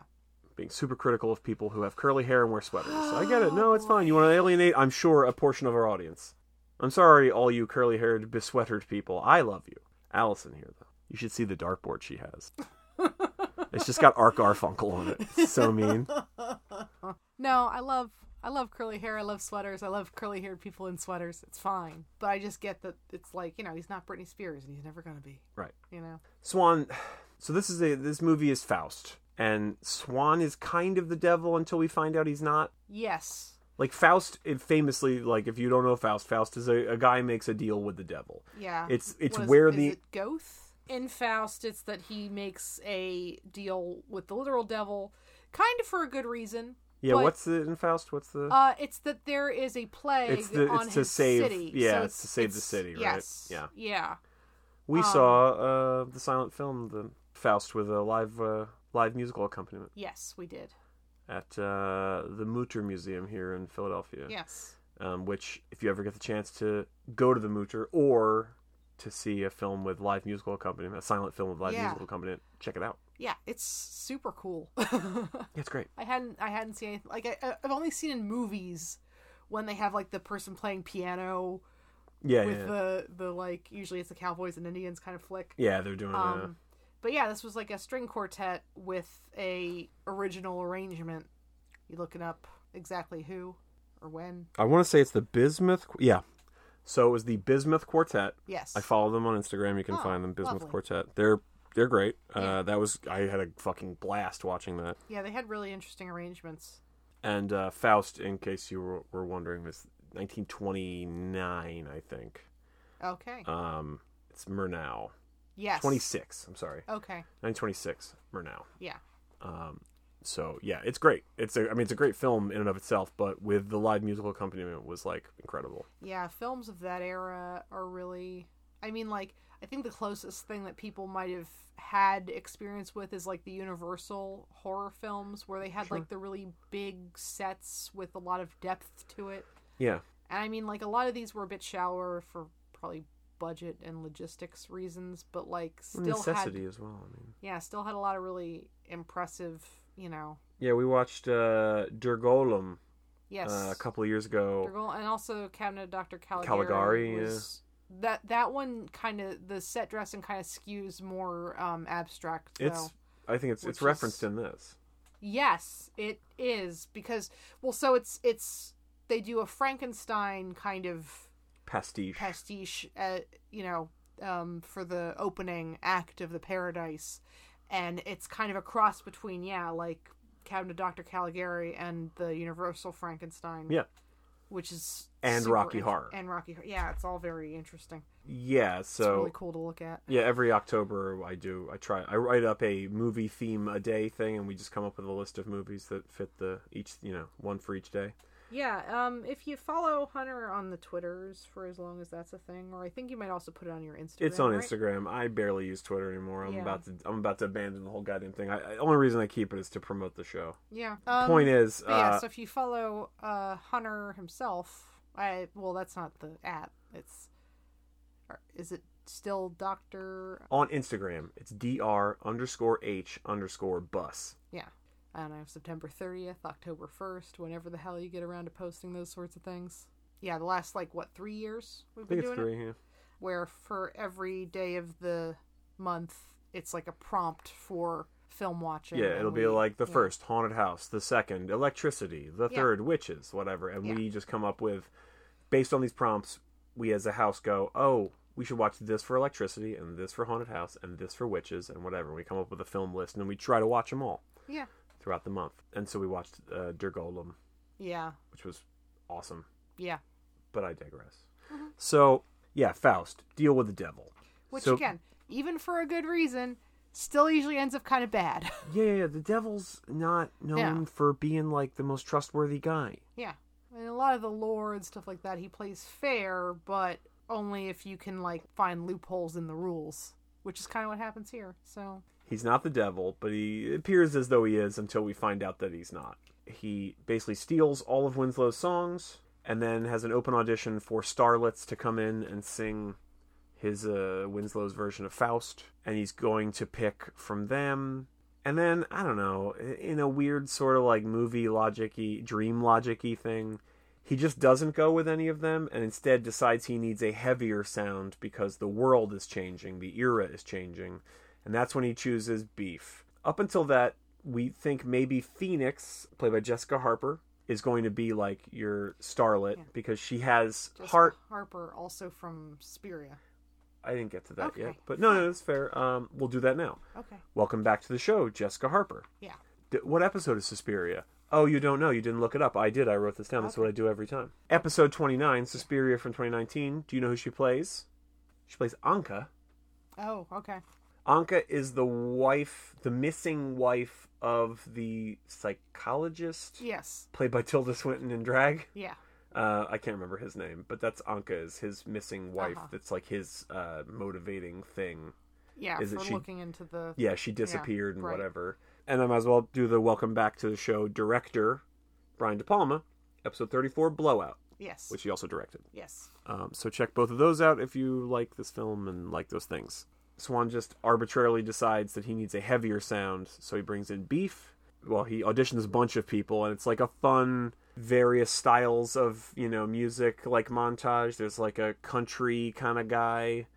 Being super critical of people who have curly hair and wear sweaters. I get it. Oh, no, it's fine. You want to alienate, I'm sure, a portion of our audience. I'm sorry, all you curly haired, besweatered people. I love you. Allison here, though. You should see the dartboard she has. it's just got Art Garfunkel on it. It's so mean. No, I love I love curly hair. I love sweaters. I love curly haired people in sweaters. It's fine. But I just get that it's like you know he's not Britney Spears and he's never gonna be. Right. You know. Swan. So this is a this movie is Faust, and Swan is kind of the devil until we find out he's not. Yes. Like Faust, it famously, like if you don't know Faust, Faust is a, a guy makes a deal with the devil. Yeah. It's it's What is- where is the it Goth in Faust. It's that he makes a deal with the literal devil, kind of for a good reason. Yeah. but- what's the in Faust? What's the Uh, it's that there is a plague It's the- on it's to his save- city. yeah, so it's to save the city, right? Yes. Yeah. Yeah. we um, saw uh the silent film the Faust with a live uh, live musical accompaniment Yes, we did. at uh, the Mutter Museum here in Philadelphia. Yes. um, which if you ever get the chance to go to the Mutter or to see a film with live musical accompaniment, a silent film with live Yeah. musical accompaniment, check it out. Yeah, it's super cool. Yeah, it's great. I hadn't I hadn't seen anything like I, I've only seen in movies when they have like the person playing piano Yeah, with yeah, the the like usually it's the Cowboys and Indians kind of flick. yeah. They're doing. uh, Um, but yeah, this was like a string quartet with a original arrangement. You looking up exactly who or when? I want to say it's the Bismuth. Yeah. So it was the Bismuth Quartet. Yes. I follow them on Instagram. You can Oh, find them Bismuth lovely. Quartet. They're they're great. Uh, that was I had a fucking blast watching that. yeah, they had really interesting arrangements. And uh, Faust, in case you were, were wondering, was 1929, I think. Okay. Um, it's Murnau. yes. 26. I'm sorry. Okay. 926 Murnau. Yeah. Um, so yeah, it's great. It's a, I mean, it's a great film in and of itself, but with the live musical accompaniment was like incredible. Yeah, films of that era are really. I mean, like, I think the closest thing that people might have had experience with is like the Universal horror films, where they had Sure. like the really big sets with a lot of depth to it. Yeah, And I mean, like, a lot of these were a bit shallower for probably budget and logistics reasons, but like, still necessity had. as well. I mean, Yeah, still had a lot of really impressive, you know. yeah, we watched uh, Der Golem Yes. uh, a couple of years ago. And also Cabinet of Dr. Caligari. Caligari, yeah. That that one kind of the set dressing kind of skews more um, abstract. Though. It's I think it's it's referenced is- in this. yes, it is because well, so it's it's they do a Frankenstein kind of Pastiche. pastiche, uh, you know, um, for the opening act of the Paradise, and it's kind of a cross between yeah, like Cabinet Dr. Caligari and the Universal Frankenstein. Yeah. Which is And Rocky int- Horror. and Rocky. Horror. Yeah, it's all very interesting. yeah, It's so really cool to look at. yeah, every October I do I try I write up a movie theme a day thing, and we just come up with a list of movies that fit the each you know one for each day. Yeah, um, if you follow Hunter on the Twitters for as long as that's a thing, or I think you might also put it on your Instagram. It's on right? Instagram. I barely use Twitter anymore. I'm Yeah. about to I'm about to abandon the whole goddamn thing. I, I only reason I keep it is to promote the show. Yeah. Um, Point is, but yeah, uh, so if you follow uh, Hunter himself, I well, that's not the at. It's is it still Doctor? on Instagram, it's dr underscore h underscore bus. Yeah. I don't know, September 30th, October 1st, whenever the hell you get around to posting those sorts of things. Yeah, the last, like, what, three years we've I been think it's doing it? three. Yeah. Where for every day of the month, it's like a prompt for film watching. Yeah, it'll be like the yeah. first haunted house, the second electricity, the Yeah. third witches, whatever, and Yeah. we just come up with based on these prompts. We as a house go, oh, we should watch this for electricity, and this for haunted house, and this for witches, and whatever. We come up with a film list, and then we try to watch them all Yeah. Throughout the month. And so we watched uh, Der Golem, Yeah. which was awesome. Yeah. But I digress. So yeah, Faust, deal with the devil. Which, So- again, even for a good reason, still usually ends up kind of bad. Yeah, yeah, yeah, the devil's not known Yeah. for being like the most trustworthy guy. yeah. And a lot of the lore and stuff like that, he plays fair, but only if you can, like, find loopholes in the rules, which is kind of what happens here. So, He's not the devil, but he appears as though he is until we find out that he's not. He basically steals all of Winslow's songs and then has an open audition for starlets to come in and sing his uh, Winslow's version of Faust, and he's going to pick from them. And then I don't know, in a weird sort of like movie logicy, dream logicy thing, he just doesn't go with any of them, and instead decides he needs a heavier sound because the world is changing, the era is changing, and that's when he chooses Beef. Up until that, we think maybe Phoenix, played by Jessica Harper, is going to be like your starlet Yeah. because she has Jessica heart Harper, also from Suspiria. I didn't get to that yet. But no, no, that's fair. Um, we'll do that now. Okay. Welcome back to the show, Jessica Harper. Yeah. D- what episode is Suspiria? Oh, you don't know. You didn't look it up. I did. I wrote this down. That's what I do every time. Episode 29, Suspiria from 2019. Do you know who she plays? She plays Anka. Oh, okay. Anka is the wife, the missing wife of the psychologist Yes. played by Tilda Swinton in drag. Yeah. Uh, I can't remember his name, but that's Anka is his missing wife. Uh-huh. That's like his uh, motivating thing. Yeah. Is for she- looking into the. Yeah, she disappeared and right. whatever. And I might as well do the welcome back to the show director, Brian De Palma, episode 34, Blowout, Yes. which he also directed. Yes. Um, so check both of those out if you like this film and like those things. Swan just arbitrarily decides that he needs a heavier sound, so he brings in Beef. Well, he auditions a bunch of people, and it's like a fun, various styles of you know music like montage. There's like a country kind of guy,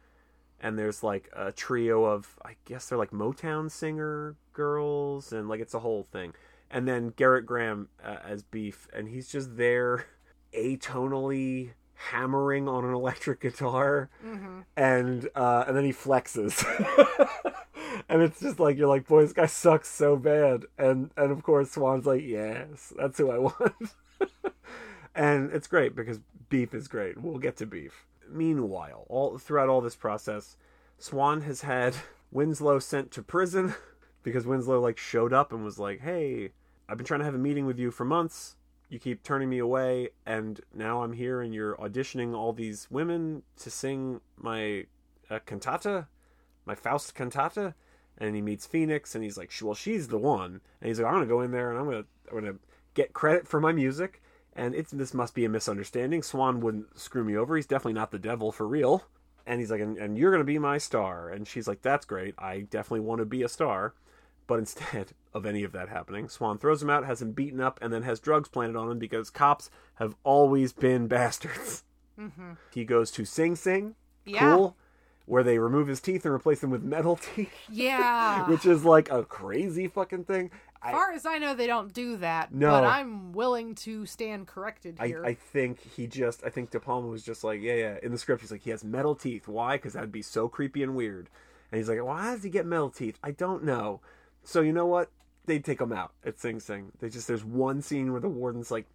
and there's like a trio of I guess they're like Motown singer girls, and like it's a whole thing. And then Gerrit Graham uh, as Beef, and he's just there atonally hammering on an electric guitar Mm-hmm. and uh and then he flexes. And it's just like you're like boy this guy sucks so bad. And and of course swan's like yes that's who i want. And it's great because beef is great. We'll get to beef. Meanwhile all throughout all this process swan has had winslow sent to prison because winslow like showed up and was like hey i've been trying to have a meeting with you for months you keep turning me away and now i'm here and you're auditioning all these women to sing my uh, cantata my faust cantata and he meets phoenix and he's like well she's the one. And he's like i'm gonna go in there and i'm gonna i'm gonna get credit for my music. And it's this must be a misunderstanding. Swan wouldn't screw me over. He's definitely not the devil for real. And he's like and, and you're gonna be my star. And she's like that's great. I definitely want to be a star but instead of any of that happening, Swan throws him out, has him beaten up, and then has drugs planted on him because cops have always been bastards. Mm-hmm. He goes to Sing Sing, Yeah. cool, where they remove his teeth and replace them with metal teeth, Yeah. which is like a crazy fucking thing. As I, far as I know, they don't do that. No. But I'm willing to stand corrected I, here. I think he just, I think De Palma was just like, yeah, yeah. In the script, he's like, he has metal teeth. Why? Because that'd be so creepy and weird. And he's like, why does he get metal teeth? I don't know. So you know what? They take them out at Sing Sing. They just there's one scene where the warden's like,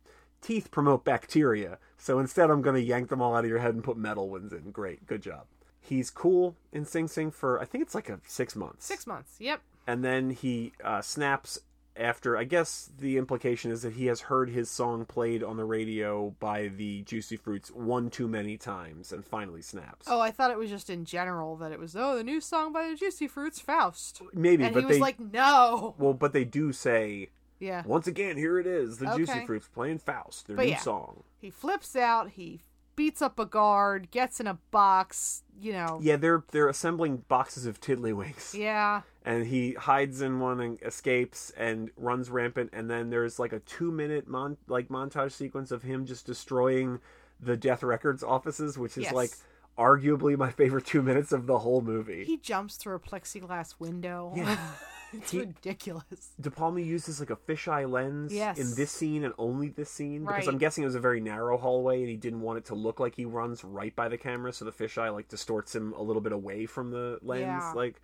teeth promote bacteria. So instead, I'm gonna yank them all out of your head and put metal ones in. Great, good job. He's cool in Sing Sing for I think it's like a six months. Six months. Yep. and then he uh, snaps after i guess the implication is that he has heard his song played on the radio by the juicy fruits one too many times and finally snaps Oh, I thought it was just in general that it was oh the new song by the Juicy Fruits, Faust. maybe and but he was they like, no. well but they do say Yeah. once again here it is the juicy fruits playing faust their But new yeah. song He flips out. He beats up a guard. Gets in a box. You know. yeah they're they're assembling boxes of tiddlywinks Yeah. And he hides in one and escapes and runs rampant and then there's like a two minute mon- like montage sequence of him just destroying the death records offices which is Yes. like arguably my favorite two minutes of the whole movie He jumps through a plexiglass window. Yeah. it's He- ridiculous. De Palma uses like a fisheye lens Yes. in this scene and only this scene because I'm guessing it was a very narrow hallway and he didn't want it to look like he runs right by the camera, so the fisheye like distorts him a little bit away from the lens, Yeah. like,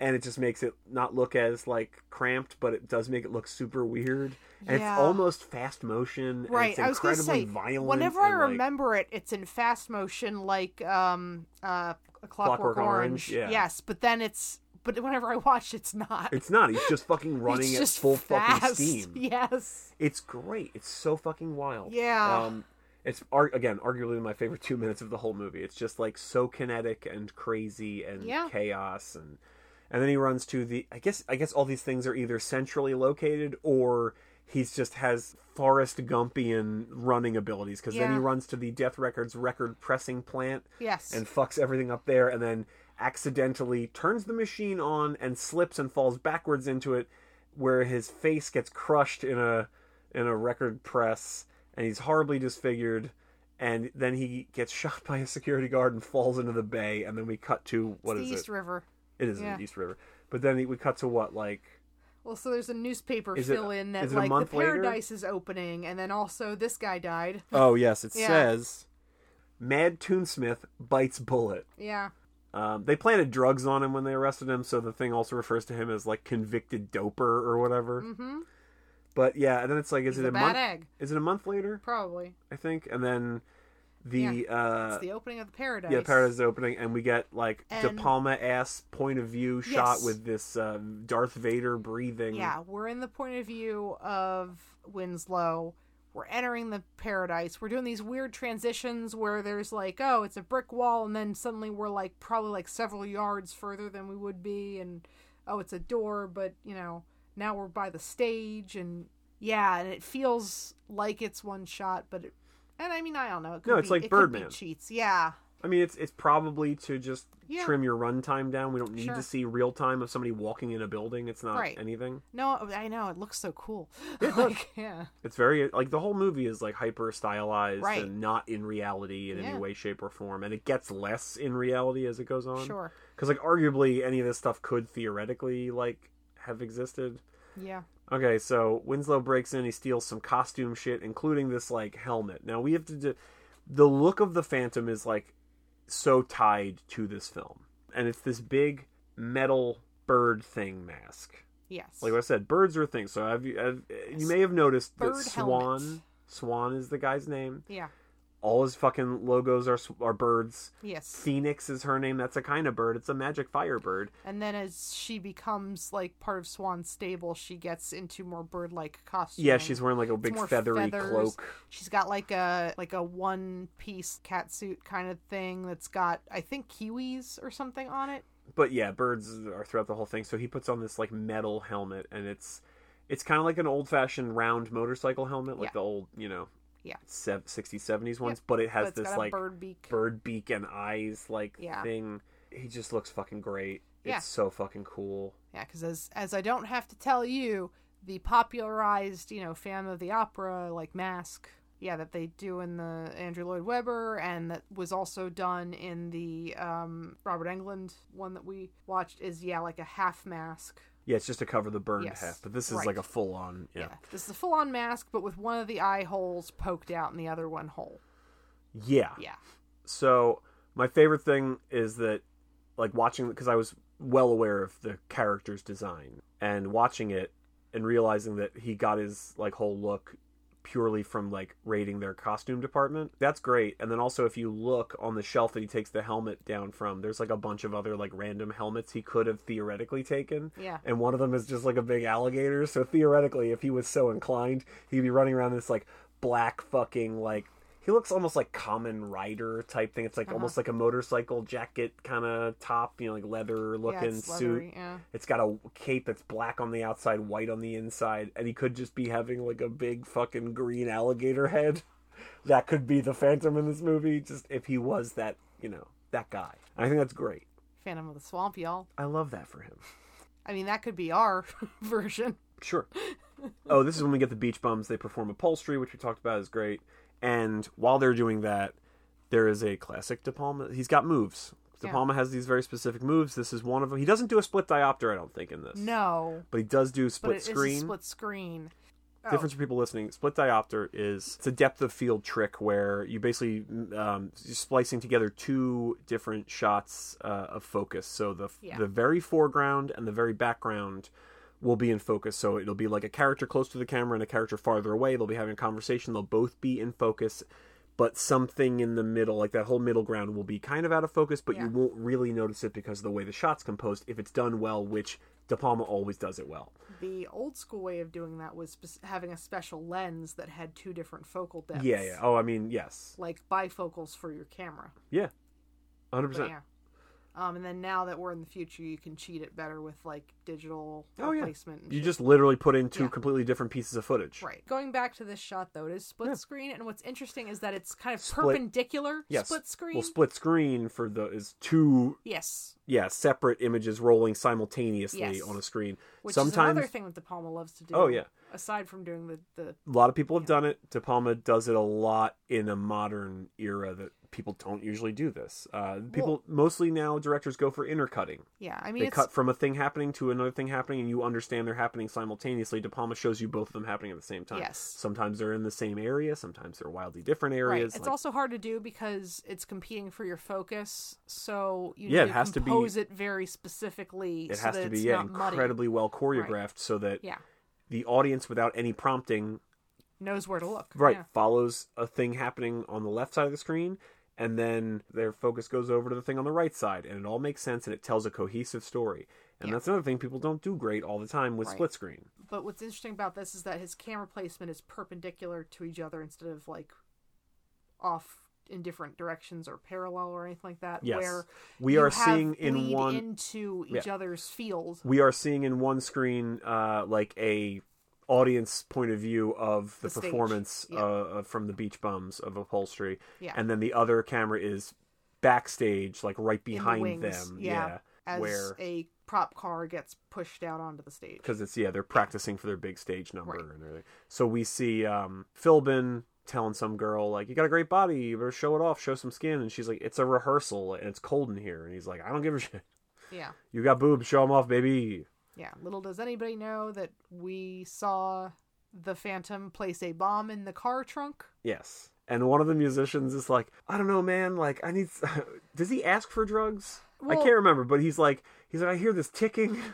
and it just makes it not look as like cramped, but it does make it look super weird, and Yeah. it's almost fast motion, and Right. It's I was gonna incredibly say, violent. whenever I like- remember it, it's in fast motion, like um, uh, a Clockwork, Clockwork Orange, Orange. yeah. Yes, but then it's but whenever I watch, it's not. it's not. He's just fucking running at full fast. fucking steam. Yes. It's great. It's so fucking wild. Yeah. Um, it's again arguably my favorite two minutes of the whole movie. It's just like so kinetic and crazy and Yeah. chaos and and then he runs to the I guess I guess all these things are either centrally located or he's just has Forrest Gumpian running abilities. Because then he runs to the Death Records record pressing plant Yes. and fucks everything up there and then accidentally turns the machine on and slips and falls backwards into it where his face gets crushed in a in a record press and he's horribly disfigured. And then he gets shot by a security guard and falls into the bay. And then we cut to what the is East it? River. It is yeah. the east river but then we cut to what like Well, so there's a newspaper Is it- fill in that it like the month later? paradise is opening, and then also this guy died. oh yes it Yeah. says mad toonsmith bites bullet Yeah. Um, they planted drugs on him when they arrested him, so the thing also refers to him as like convicted doper or whatever. Mm-hmm. But yeah, and then it's like, is He's it a a bad month? egg. Is it a month later? Probably. I think, and then the uh, It's the opening of the paradise. yeah, Paradise is opening, and we get like De Palma ass point of view shot Yes. with this uh, Darth Vader breathing. Yeah, we're in the point of view of Winslow. We're entering the paradise. We're doing these weird transitions where there's like, oh, it's a brick wall, and then suddenly we're like probably like several yards further than we would be, and oh, it's a door, but you know, now we're by the stage, and yeah, and it feels like it's one shot, but it, and I mean, I don't know. It could No, it's be- like it Birdman. cheats. Yeah, I mean, it's it's probably to just Yeah. trim your runtime down. We don't need Sure. to see real time of somebody walking in a building. It's not Right. anything. no, I know it looks so cool. It like, yeah, It's very like the whole movie is like hyper stylized Right. and not in reality in Yeah. any way, shape, or form, and it gets less in reality as it goes on. sure, Because like arguably any of this stuff could theoretically like have existed. yeah, Okay, so Winslow breaks in. He steals some costume shit, including this like helmet. Now we have to do. The look of the Phantom is like so tied to this film, and it's this big metal bird thing mask. yes, Like I said, birds are things. So have you? Have, you may have noticed that Swan. helmet. Swan is the guy's name. yeah, All his fucking logos are are birds. yes. Phoenix is her name. That's a kind of bird. It's a magic fire bird. And then as she becomes like part of Swan's stable, she gets into more bird-like costume. Yeah, she's wearing like a big feathery feathers. cloak. She's got like a like a one-piece cat suit kind of thing that's got I think kiwis or something on it. but yeah, birds are throughout the whole thing. So he puts on this like metal helmet, and it's it's kind of like an old fashioned round motorcycle helmet, like Yeah. the old you know Yeah. sev- 60s 70s ones. But it has but this like bird beak. bird beak and eyes like Yeah. thing. He just looks fucking great. Yeah. It's so fucking cool. Yeah, because as as I don't have to tell you, the popularized you know fan of the Opera like mask. Yeah, that they do in the Andrew Lloyd Webber, and that was also done in the um, Robert Englund one that we watched. Is yeah, like a half mask. Yeah, it's just to cover the burned Yes, half, but this is right. like a full on. Yeah. Yeah. this is a full on mask, but with one of the eye holes poked out and the other one whole. Yeah. Yeah, So my favorite thing is that, like watching because I was well aware of the character's design and watching it and realizing that he got his like whole look purely from like raiding their costume department. That's great. And then also if you look on the shelf that he takes the helmet down from, there's like a bunch of other like random helmets he could have theoretically taken. yeah, And one of them is just like a big alligator. So theoretically, if he was so inclined, he'd be running around this like black fucking like he looks almost like Kamen Rider type thing. It's like Uh-huh. almost like a motorcycle jacket kind of top, you know, like leather yeah, looking suit. leathery, Yeah, It's got a cape that's black on the outside, white on the inside, and he could just be having like a big fucking green alligator head. That could be the Phantom in this movie, just if he was that, you know, that guy. I think that's great. Phantom of the Swamp, y'all. I love that for him. I mean, that could be our version. Sure. oh, this is when we get the beach bums. They perform upholstery, which we talked about is great. And while they're doing that, there is a classic De Palma. He's got moves. De Yeah. Palma has these very specific moves. This is one of them. He doesn't do a split diopter, I don't think, in this. No, But he does do but split screen. a split screen. Oh, Difference for people listening. Split diopter is it's a depth of field trick where you basically um, you're splicing together two different shots uh, of focus. So the Yeah. the very foreground and the very background will be in focus. So it'll be like a character close to the camera and a character farther away. They'll be having a conversation. They'll both be in focus, but something in the middle, like that whole middle ground, will be kind of out of focus. But Yeah. you won't really notice it because of the way the shot's composed. If it's done well, which De Palma always does it well. The old school way of doing that was having a special lens that had two different focal depths. Yeah, yeah. Oh, I mean, yes. Like bifocals for your camera. Yeah. 100%. But yeah. Um, and then now that we're in the future, you can cheat it better with like digital Oh, yeah. replacement. and You shit. just literally put in two Yeah. completely different pieces of footage. right. Going back to this shot though, it is split Yeah. screen, and what's interesting is that it's kind of Split- perpendicular Yes. split screen. Well, split screen for the is two yes, yeah separate images rolling simultaneously Yes. on a screen. which is Sometimes another thing that De Palma loves to do. Oh, yeah. Aside from doing the the a lot of people have done it. De Palma does it a lot in a modern era that people don't usually do this. Uh, people mostly now directors go for intercutting. Yeah, I mean, They cut from a thing happening to another thing happening, and you understand they're happening simultaneously. De Palma shows you both of them happening at the same time. Yes. Sometimes they're in the same area. Sometimes they're wildly different areas. right. It's like- also hard to do because it's competing for your focus. So you Yeah, need it has to be- it very specifically. it so has that to be yeah, not muddy. incredibly well choreographed, so that Yeah, the audience, without any prompting, knows where to look. right Yeah. follows a thing happening on the left side of the screen and then their focus goes over to the thing on the right side and it all makes sense and it tells a cohesive story and Yeah. that's another thing people don't do great all the time with Right. split screen But what's interesting about this is that his camera placement is perpendicular to each other instead of like off in different directions or parallel or anything like that. yes Where we you are have seeing in one into each other's field. we are seeing in one screen uh like a audience point of view of the, The performance Yeah. uh, from the beach bums of upholstery Yeah. and then the other camera is backstage like right in the behind wings, them yeah, as where a prop car gets pushed out onto the stage. because it's yeah they're practicing for their big stage number Right. and everything. So we see um, Philbin telling some girl like, "You got a great body, you better show it off, show some skin." And she's like, "It's a rehearsal and it's cold in here." And he's like, "I don't give a shit. Yeah. You got boobs, show them off, baby." Yeah. Little does anybody know that we saw the Phantom place a bomb in the car trunk. Yes. And one of the musicians is like, "I don't know, man. Like, I need." Does he ask for drugs? I can't remember, but he's like, he's like, I hear this ticking.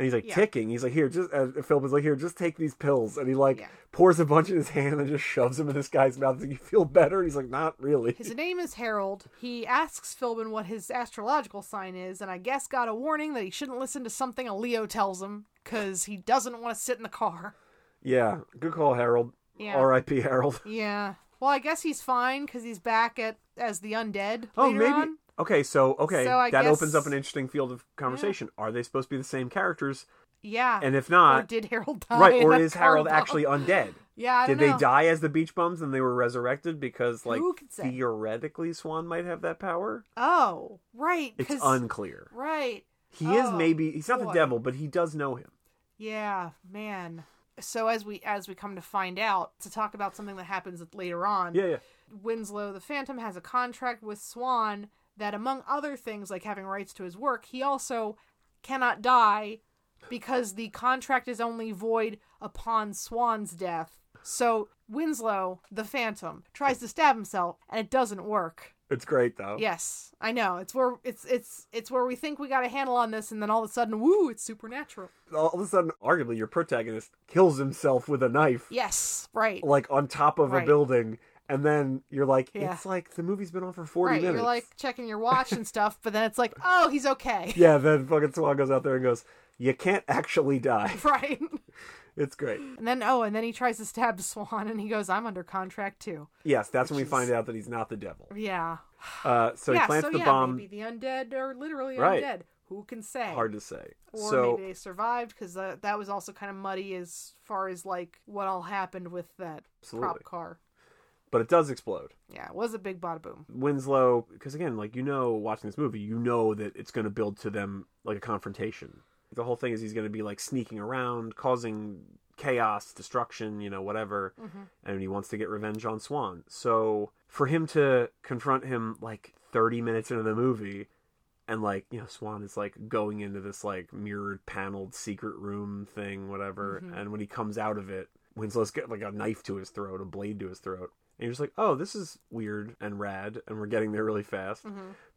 And he's like Yeah. ticking. He's like, here, just uh, Philbin's like, here, just take these pills. And he like Yeah. pours a bunch in his hand and just shoves them in this guy's mouth. He's like, you feel better? And he's like, not really. His name is Harold. He asks Philbin what his astrological sign is, and I guess got a warning that he shouldn't listen to something a Leo tells him because he doesn't want to sit in the car. Yeah, good call, Harold. Yeah. R.I.P. Harold. Yeah. Well, I guess he's fine because he's back at as the undead. Oh, maybe. on. Okay, so okay, So that guess- opens up an interesting field of conversation. Are they supposed to be the same characters? Yeah. And if or not, did Harold die? right, or is Harold actually undead? Yeah, I Did they die as the beach bums and they were resurrected because, like, Who could say? theoretically Swan might have that power? Oh, right. It's unclear. Right. He is Oh, maybe he's not boy. the devil, but he does know him. Yeah, man. So as we as we come to find out to talk about something that happens later on, Yeah, yeah. Winslow the Phantom has a contract with Swan that among other things like having rights to his work, he also cannot die because the contract is only void upon Swan's death. So Winslow the Phantom tries to stab himself and it doesn't work. It's great though. Yes, I know. It's where it's it's it's where we think we got a handle on this and then all of a sudden, woo, it's supernatural. All of a sudden, arguably, your protagonist kills himself with a knife, Yes, right. like on top of a building, and then you're like, Yeah. it's like the movie's been on for forty right, minutes. you're like checking your watch and stuff, but then it's like, oh, he's okay. Yeah, then fucking Swan goes out there and goes, "You can't actually die." right. It's great. And then oh, and then he tries to stab Swan, and he goes, "I'm under contract too." Yes, that's when we is- find out that he's not the devil. Yeah. Uh, so yeah. he plants so the yeah, bomb. maybe the undead are literally Right. undead. Who can say? Hard to say. Or so maybe they survived because uh, that was also kind of muddy as far as like what all happened with that Absolutely. prop car. But it does explode. Yeah, it was a big bada boom. Winslow, because again, like you know, watching this movie, you know that it's going to build to them like a confrontation. The whole thing is he's going to be like sneaking around, causing chaos, destruction, you know, whatever, Mm-hmm. and he wants to get revenge on Swan. So for him to confront him like 30 minutes into the movie, and like you know, Swan is like going into this like mirrored, paneled secret room thing, whatever, Mm-hmm. and when he comes out of it, Winslow's got like a knife to his throat, a blade to his throat. And you're just like, oh, this is weird and rad, and we're getting there really fast.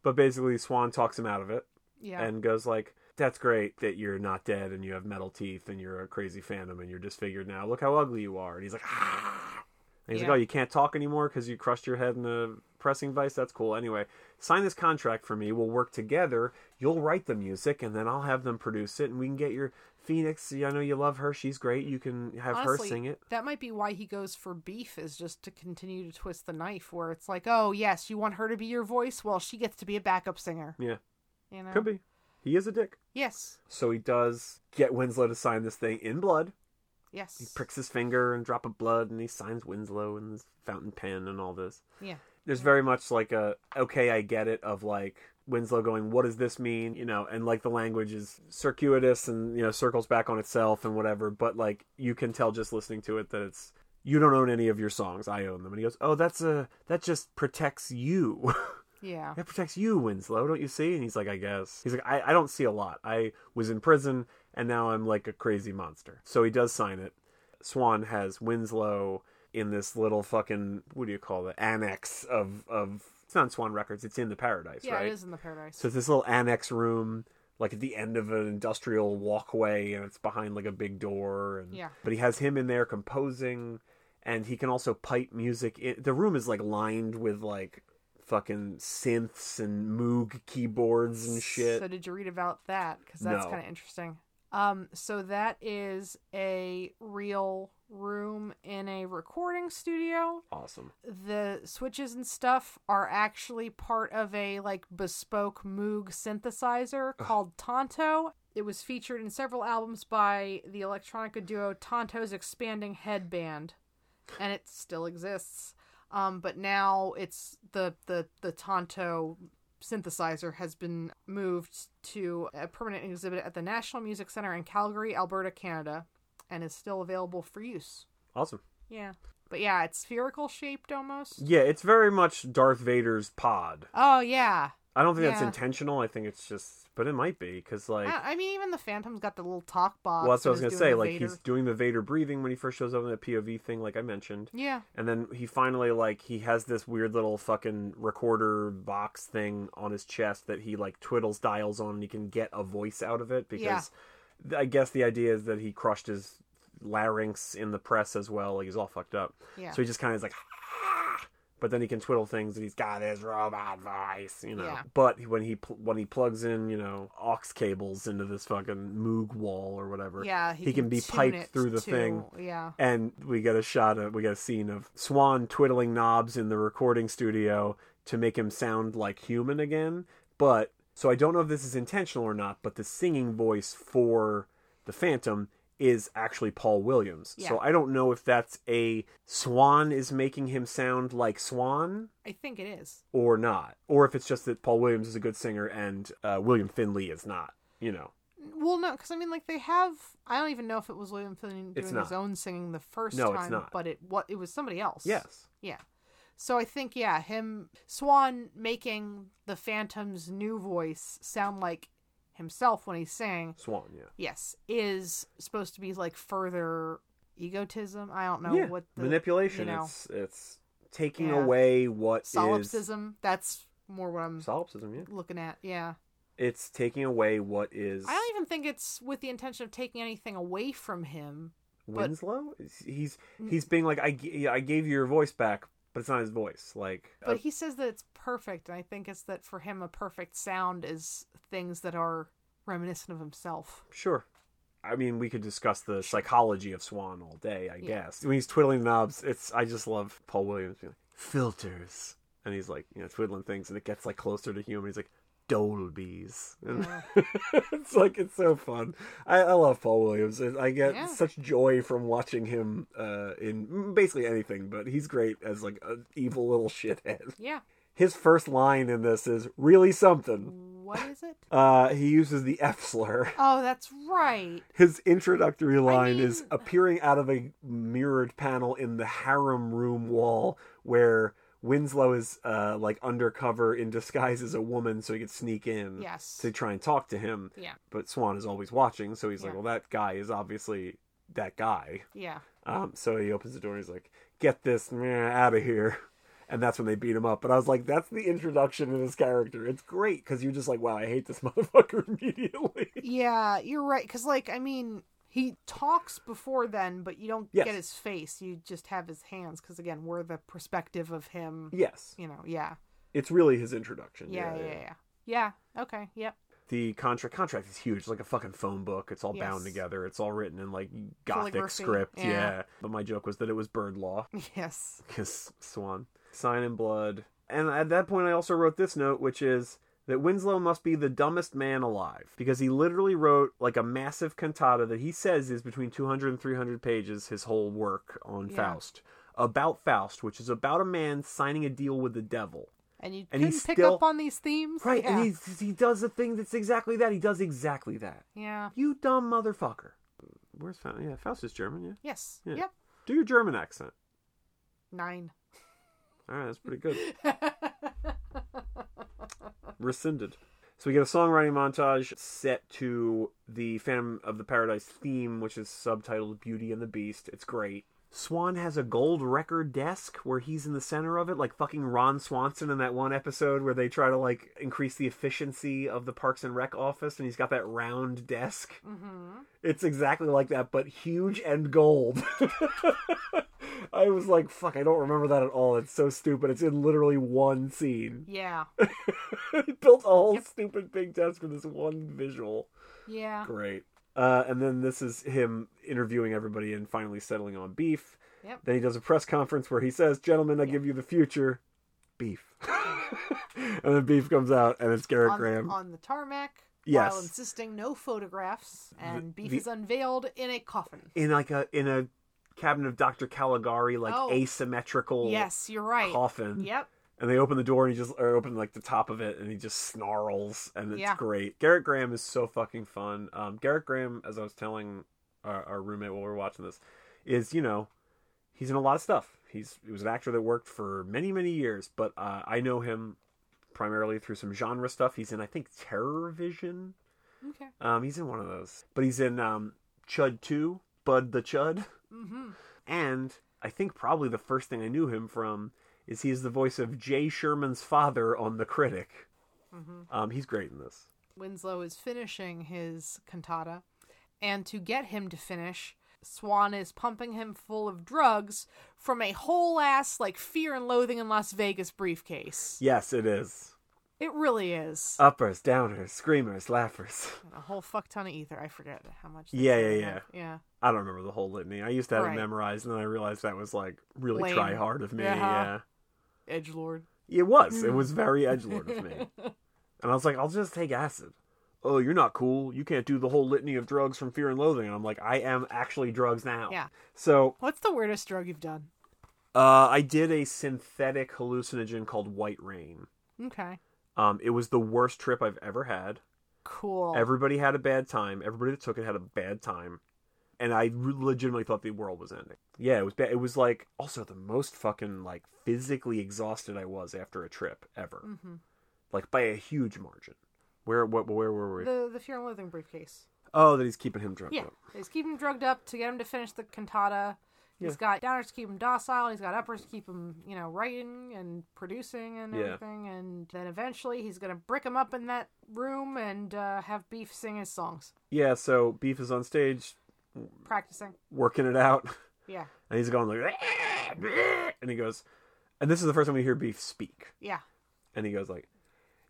But basically, Swan talks him out of it Yeah. and goes like, "That's great that you're not dead and you have metal teeth and you're a crazy phantom and you're disfigured now. Look how ugly you are." And he's like, "Ah." And he's Yeah. like, "Oh, you can't talk anymore because you crushed your head in a pressing vice. That's cool. Anyway, sign this contract for me. We'll work together. You'll write the music and then I'll have them produce it, and we can get your Phoenix. I know you love her. She's great. You can have Honestly, her sing it." that might be why he goes for beef is just to continue to twist the knife where it's like, oh yes, you want her to be your voice? Well, she gets to be a backup singer. Yeah, You know? could be. He is a dick. Yes. So he does get Winslow to sign this thing in blood. Yes. He pricks his finger and drop of blood, and he signs Winslow and his fountain pen and all this. Yeah. There's very much like a okay, I get it of like Winslow going, what does this mean? You know, and like the language is circuitous and you know circles back on itself and whatever. But like you can tell just listening to it that it's you don't own any of your songs. I own them. And he goes, oh, that's a that just protects you. Yeah. That protects you, Winslow, don't you see? And he's like, I guess. He's like, I, I don't see a lot. I was in prison and now I'm like a crazy monster. So he does sign it. Swan has Winslow in this little fucking what do you call it? Annex of of it's not Swan Records, it's in the paradise, Yeah, right? it is in the paradise. So it's this little annex room, like at the end of an industrial walkway, and it's behind like a big door. And Yeah. but he has him in there composing, and he can also pipe music. In. The room is like lined with like fucking synths and Moog keyboards and shit. So did you read about that? Because that's No. kind of interesting. Um, so that is a real room in a recording studio. awesome. The switches and stuff are actually part of a like bespoke Moog synthesizer called Tonto. It was featured in several albums by the electronica duo Tonto's Expanding Headband, and it still exists. Um, but now it's the the the Tonto synthesizer has been moved to a permanent exhibit at the National Music Center in Calgary, Alberta, Canada, and is still available for use. Awesome. Yeah. But yeah, it's spherical shaped almost. Yeah, it's very much Darth Vader's pod. Oh yeah. I don't think that's intentional. I think it's just, but it might be because like. I, I mean, even the Phantom's got the little talk box. well, that's what I was gonna say. Like Vader. he's doing the Vader breathing when he first shows up in that POV thing, like I mentioned. Yeah. And then he finally like he has this weird little fucking recorder box thing on his chest that he like twiddles dials on and he can get a voice out of it because I guess the idea is that he crushed his larynx in the press as well. Like he's all fucked up. Yeah. So he just kind of is like "Ah," but then he can twiddle things and he's got his robot voice, you know. Yeah. But when he pl- when he plugs in, you know, aux cables into this fucking Moog wall or whatever, Yeah. he, can, be piped through the to- thing Yeah. and we get a shot of we get a scene of Swan twiddling knobs in the recording studio to make him sound like human again. But so I don't know if this is intentional or not, but the singing voice for the Phantom is actually Paul Williams. So I don't know if that's a Swan is making him sound like Swan I think it is. or not, or if it's just that Paul Williams is a good singer and uh, William Finley is not. You know, Well, no, because I mean, like they have. I don't even know if it was William Finley doing his own singing the first No, it's time, not. but it what it was somebody else. yes, Yeah. So I think yeah, him Swan making the Phantom's new voice sound like himself when he's saying Swan. Yeah. yes is supposed to be like further egotism. I don't know yeah, what the manipulation. you know. It's it's taking Yeah. away what solipsism. That's more what I'm solipsism. Yeah, looking at. Yeah. it's taking away what is I don't even think it's with the intention of taking anything away from him. but- Winslow. He's he's being like I, I gave you your voice back, but it's not his voice. Like But uh, he says that it's perfect, and I think it's that for him, a perfect sound is things that are reminiscent of himself. sure. I mean, we could discuss the psychology of Swan all day. I Yeah. guess when he's twiddling knobs, it's I just love Paul Williams being like filters, and he's like you know twiddling things, and it gets like closer to human. He's like Dolby's. And it's like it's so fun. I, I love Paul Williams. I get Yeah. such joy from watching him uh, in basically anything, but he's great as like an evil little shithead. Yeah. His first line in this is really something. What is it? Uh, he uses the F slur. Oh, that's right. His introductory line is mean- appearing out of a mirrored panel in the harem room wall where Winslow is uh, like undercover in disguise as a woman so he could sneak in Yes. to try and talk to him. Yeah. But Swan is always watching, so he's like, well, that guy is obviously that guy. Yeah. Um, so he opens the door and he's like, get this out of here. And that's when they beat him up. But I was like, that's the introduction of this character. It's great because you're just like, wow, I hate this motherfucker immediately. Yeah, you're right. Because, like, I mean, he talks before then, but you don't Yes. get his face. You just have his hands. Because, again, we're the perspective of him. yes. You know, yeah. It's really his introduction. Yeah, yeah, yeah. Yeah. Okay. Yep. The contract contract is huge. It's like a fucking phone book. It's all bound together. It's all written in like gothic Calligraphy, script. yeah. Yeah. But my joke was that it was bird law. Yes. Kiss Swan. Sign in blood. And at that point, I also wrote this note, which is that Winslow must be the dumbest man alive because he literally wrote like a massive cantata that he says is between 200 and 300 pages, his whole work on Yeah. Faust, about Faust, which is about a man signing a deal with the devil. And you And he couldn't pick still- up on these themes? Right, Yeah. and he he does a thing that's exactly that. He does exactly that. Yeah. You dumb motherfucker. Where's Faust? Yeah, Faust is German. Yeah. Yes. Yeah. Yep. Do your German accent. Nine. All right, that's pretty good. Rescinded. So we get a songwriting montage set to the Phantom of the Paradise theme, which is subtitled Beauty and the Beast. It's great. Swan has a gold record desk where he's in the center of it, like fucking Ron Swanson in that one episode where they try to like increase the efficiency of the Parks and Rec office, and he's got that round desk. mm-hmm. It's exactly like that, but huge and gold. I was like, fuck, I don't remember that at all. It's so stupid. It's in literally one scene. Yeah. he built a whole Yep. stupid big desk for this one visual. Yeah. Great. Uh, and then this is him interviewing everybody and finally settling on beef. Yep. Then he does a press conference where he says, Gentlemen, I give you the future. Beef. and then beef comes out and it's Gerrit On, Graham. on the tarmac. Yes. While insisting no photographs, and beef the- is unveiled in a coffin. in like a in a cabinet of Dr. Caligari, like Oh. asymmetrical Yes, you're right. coffin. Yep. And they open the door and he just or open like the top of it and he just snarls and it's Yeah. great. Gerrit Graham is so fucking fun. Um, Gerrit Graham, as I was telling our, our roommate while we were watching this, is you know he's in a lot of stuff. He's he was an actor that worked for many many years, but uh, I know him primarily through some genre stuff. He's in I think Terror Vision. Okay. Um, he's in one of those, but he's in um, Chud Two, Bud the Chud. Mm-hmm. And I think probably the first thing I knew him from is he is the voice of Jay Sherman's father on The Critic. Mm-hmm. Um, he's great in this. Winslow is finishing his cantata, and to get him to finish, Swan is pumping him full of drugs from a whole ass like Fear and Loathing in Las Vegas briefcase. Yes, it is. It really is. Uppers, downers, screamers, laughers. a whole fuck ton of ether. I forget how much. Yeah, Yeah, yeah, have. yeah. I don't remember the whole litany. I used to have Right. it memorized, and then I realized that was like really Lame. try hard of me. Uh-huh. Yeah, Edge Lord. it was. It was very edge lord of me. And I was like, I'll just take acid. Oh, you're not cool. You can't do the whole litany of drugs from Fear and Loathing. And I'm like, I am actually drugs now. Yeah. So What's the weirdest drug you've done? uh, I did a synthetic hallucinogen called White Rain. Okay. Um, it was the worst trip I've ever had. Cool. Everybody had a bad time. Everybody that took it had a bad time, and I legitimately thought the world was ending. Yeah, it was bad. It was like also the most fucking like physically exhausted I was after a trip ever, hmm like by a huge margin. Where what where were we? The the Fear and Loathing briefcase. Oh, that he's keeping him drunk. Yeah, up. he's keep him drugged up to get him to finish the cantata. He's Yeah. got downers to keep him docile. He's got uppers to keep him, you know, writing and producing and Yeah. everything. And then eventually he's gonna brick him up in that room and uh, have Beef sing his songs, Yeah. So Beef is on stage practicing. working it out, Yeah, and he's going like, and he goes, and this is the first time we hear Beef speak. yeah, and he goes like,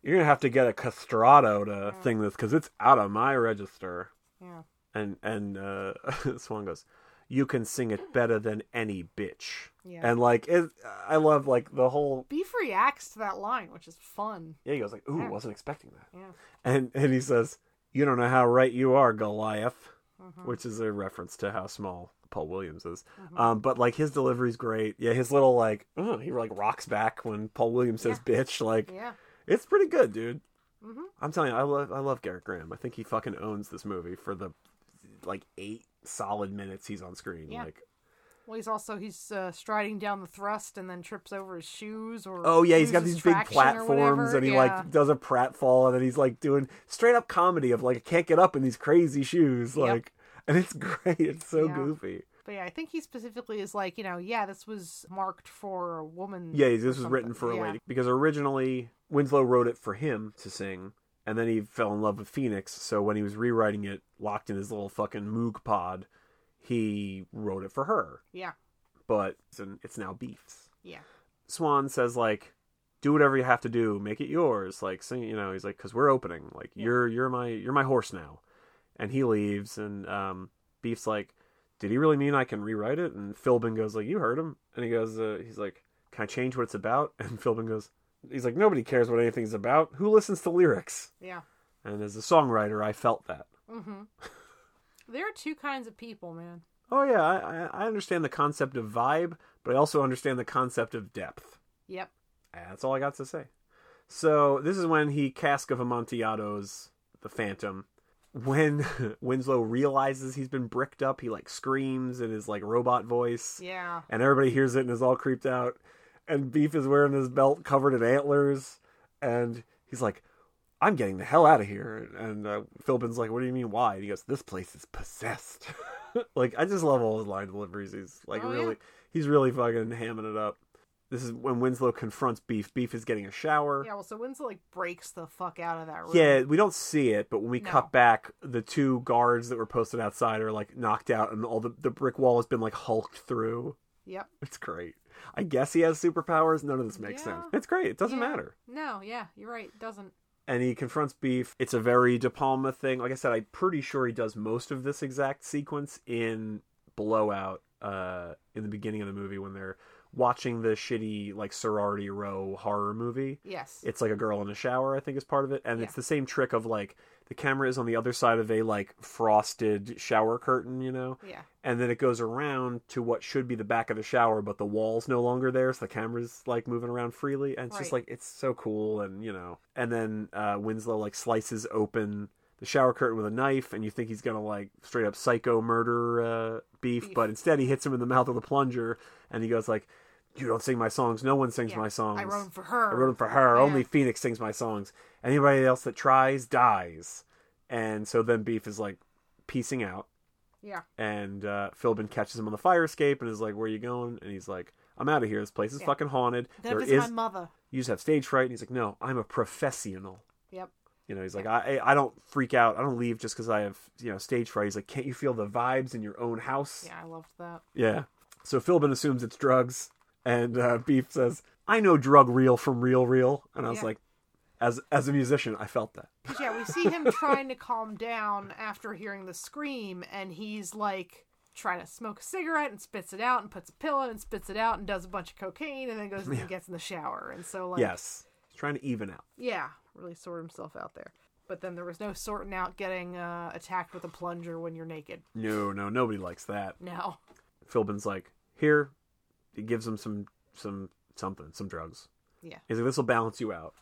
"You're gonna have to get a castrato to sing this because it's out of my register." yeah. And and uh, Swan goes, "You can sing it better than any bitch." Yeah. And like, it, I love like the whole. Beef reacts to that line, which is fun. Yeah, he goes like, "Ooh, Yeah. wasn't expecting that." Yeah. And and he says, "You don't know how right you are, Goliath," Mhm. which is a reference to how small Paul Williams is. Mhm. Um, but like his delivery's great. Yeah, his little like, oh, he like rocks back when Paul Williams says "bitch." Like, Yeah. it's pretty good, dude. hmm I'm telling you, I love I love Gerrit Graham. I think he fucking owns this movie for the like eight solid minutes he's on screen. Yeah. Like, Well, he's also he's uh, striding down the thrust and then trips over his shoes or oh yeah, he's got these big platforms and he Yeah. like does a pratfall and then he's like doing straight up comedy of like I can't get up in these crazy shoes, Yep. like, and it's great. It's so Yeah. goofy. But yeah, I think he specifically is like, you know, yeah, this was marked for a woman. Yeah, this was something. written for a Yeah. lady because originally Winslow wrote it for him to sing, and then he fell in love with Phoenix. So when he was rewriting it, locked in his little fucking Moog pod, he wrote it for her. Yeah, But it's, it's now Beef's. yeah, Swan says like, "Do whatever you have to do, make it yours." Like, sing, you know, he's like, "Cause we're opening. Like, Yeah. you're you're my you're my horse now." And he leaves, and um, Beef's like, "Did he really mean I can rewrite it?" And Philbin goes like, "You heard him." And he goes, uh, "He's like, can I change what it's about?" And Philbin goes, "He's like, nobody cares what anything's about. Who listens to lyrics?" yeah. And as a songwriter, I felt that. Mm-hmm. there are two kinds of people, man. Oh yeah, I, I understand the concept of vibe, but I also understand the concept of depth. Yep. And That's all I got to say. So this is when he cask of Amontillado's the Phantom, when Winslow realizes he's been bricked up, he like screams in his like robot voice, Yeah. and everybody hears it and is all creeped out. And Beef is wearing his belt covered in antlers, and he's like, "I'm getting the hell out of here." And uh, Philbin's like, "What do you mean? Why?" And he goes, "This place is possessed." like I just love all his line deliveries. He's like Oh, really, yeah. he's really fucking hamming it up. This is when Winslow confronts Beef. Beef is getting a shower. Yeah, well, so Winslow like breaks the fuck out of that room. Yeah, we don't see it, but when we No. cut back, the two guards that were posted outside are like knocked out, and all the the brick wall has been like hulked through. Yep. It's great. I guess he has superpowers. None of this makes Yeah. sense. It's great. It doesn't Yeah. matter. No, yeah, you're right. It doesn't. And he confronts Beef. It's a very De Palma thing. Like I said, I'm pretty sure he does most of this exact sequence in Blowout uh, in the beginning of the movie when they're watching the shitty like sorority row horror movie. Yes. It's like a girl in a shower, I think, is part of it, and it's the same trick of like the camera is on the other side of a like frosted shower curtain, you know, yeah. and then it goes around to what should be the back of the shower, but the wall's no longer there, so the camera's like moving around freely, and it's just like it's so cool, and you know, and then uh, Winslow like slices open the shower curtain with a knife, and you think he's gonna like straight up psycho murder uh, beef, Beef. but instead he hits him in the mouth with a plunger, and he goes like. You don't sing my songs. No one sings Yeah. my songs. I wrote them for her. I wrote them for her. Yeah. Only Phoenix sings my songs. Anybody else that tries dies. And so then Beef is like piecing out, Yeah. and uh, Philbin catches him on the fire escape and is like, "Where are you going?" And he's like, "I'm out of here. This place is Yeah. fucking haunted. Then there is my mother. you just have stage fright." And he's like, "No, I'm a professional." Yep. You know, he's like, I I don't freak out. I don't leave just because I have you know stage fright. He's like, can't you feel the vibes in your own house? Yeah, I loved that. Yeah. So Philbin assumes it's drugs, and uh, Beef says, "I know drug real from real real." And I was Yeah. like, as as a musician, I felt that. yeah, we see him trying to calm down after hearing the scream, and he's like trying to smoke a cigarette and spits it out and puts a pill in and spits it out and does a bunch of cocaine and then goes and gets in the shower. And so, like, yes, he's trying to even out. yeah, really sort himself out there. But then there was no sorting out getting uh, attacked with a plunger when you're naked. No, no, nobody likes that. No. Philbin's like, here, he gives him some some something, some drugs. Yeah. He's like, this will balance you out.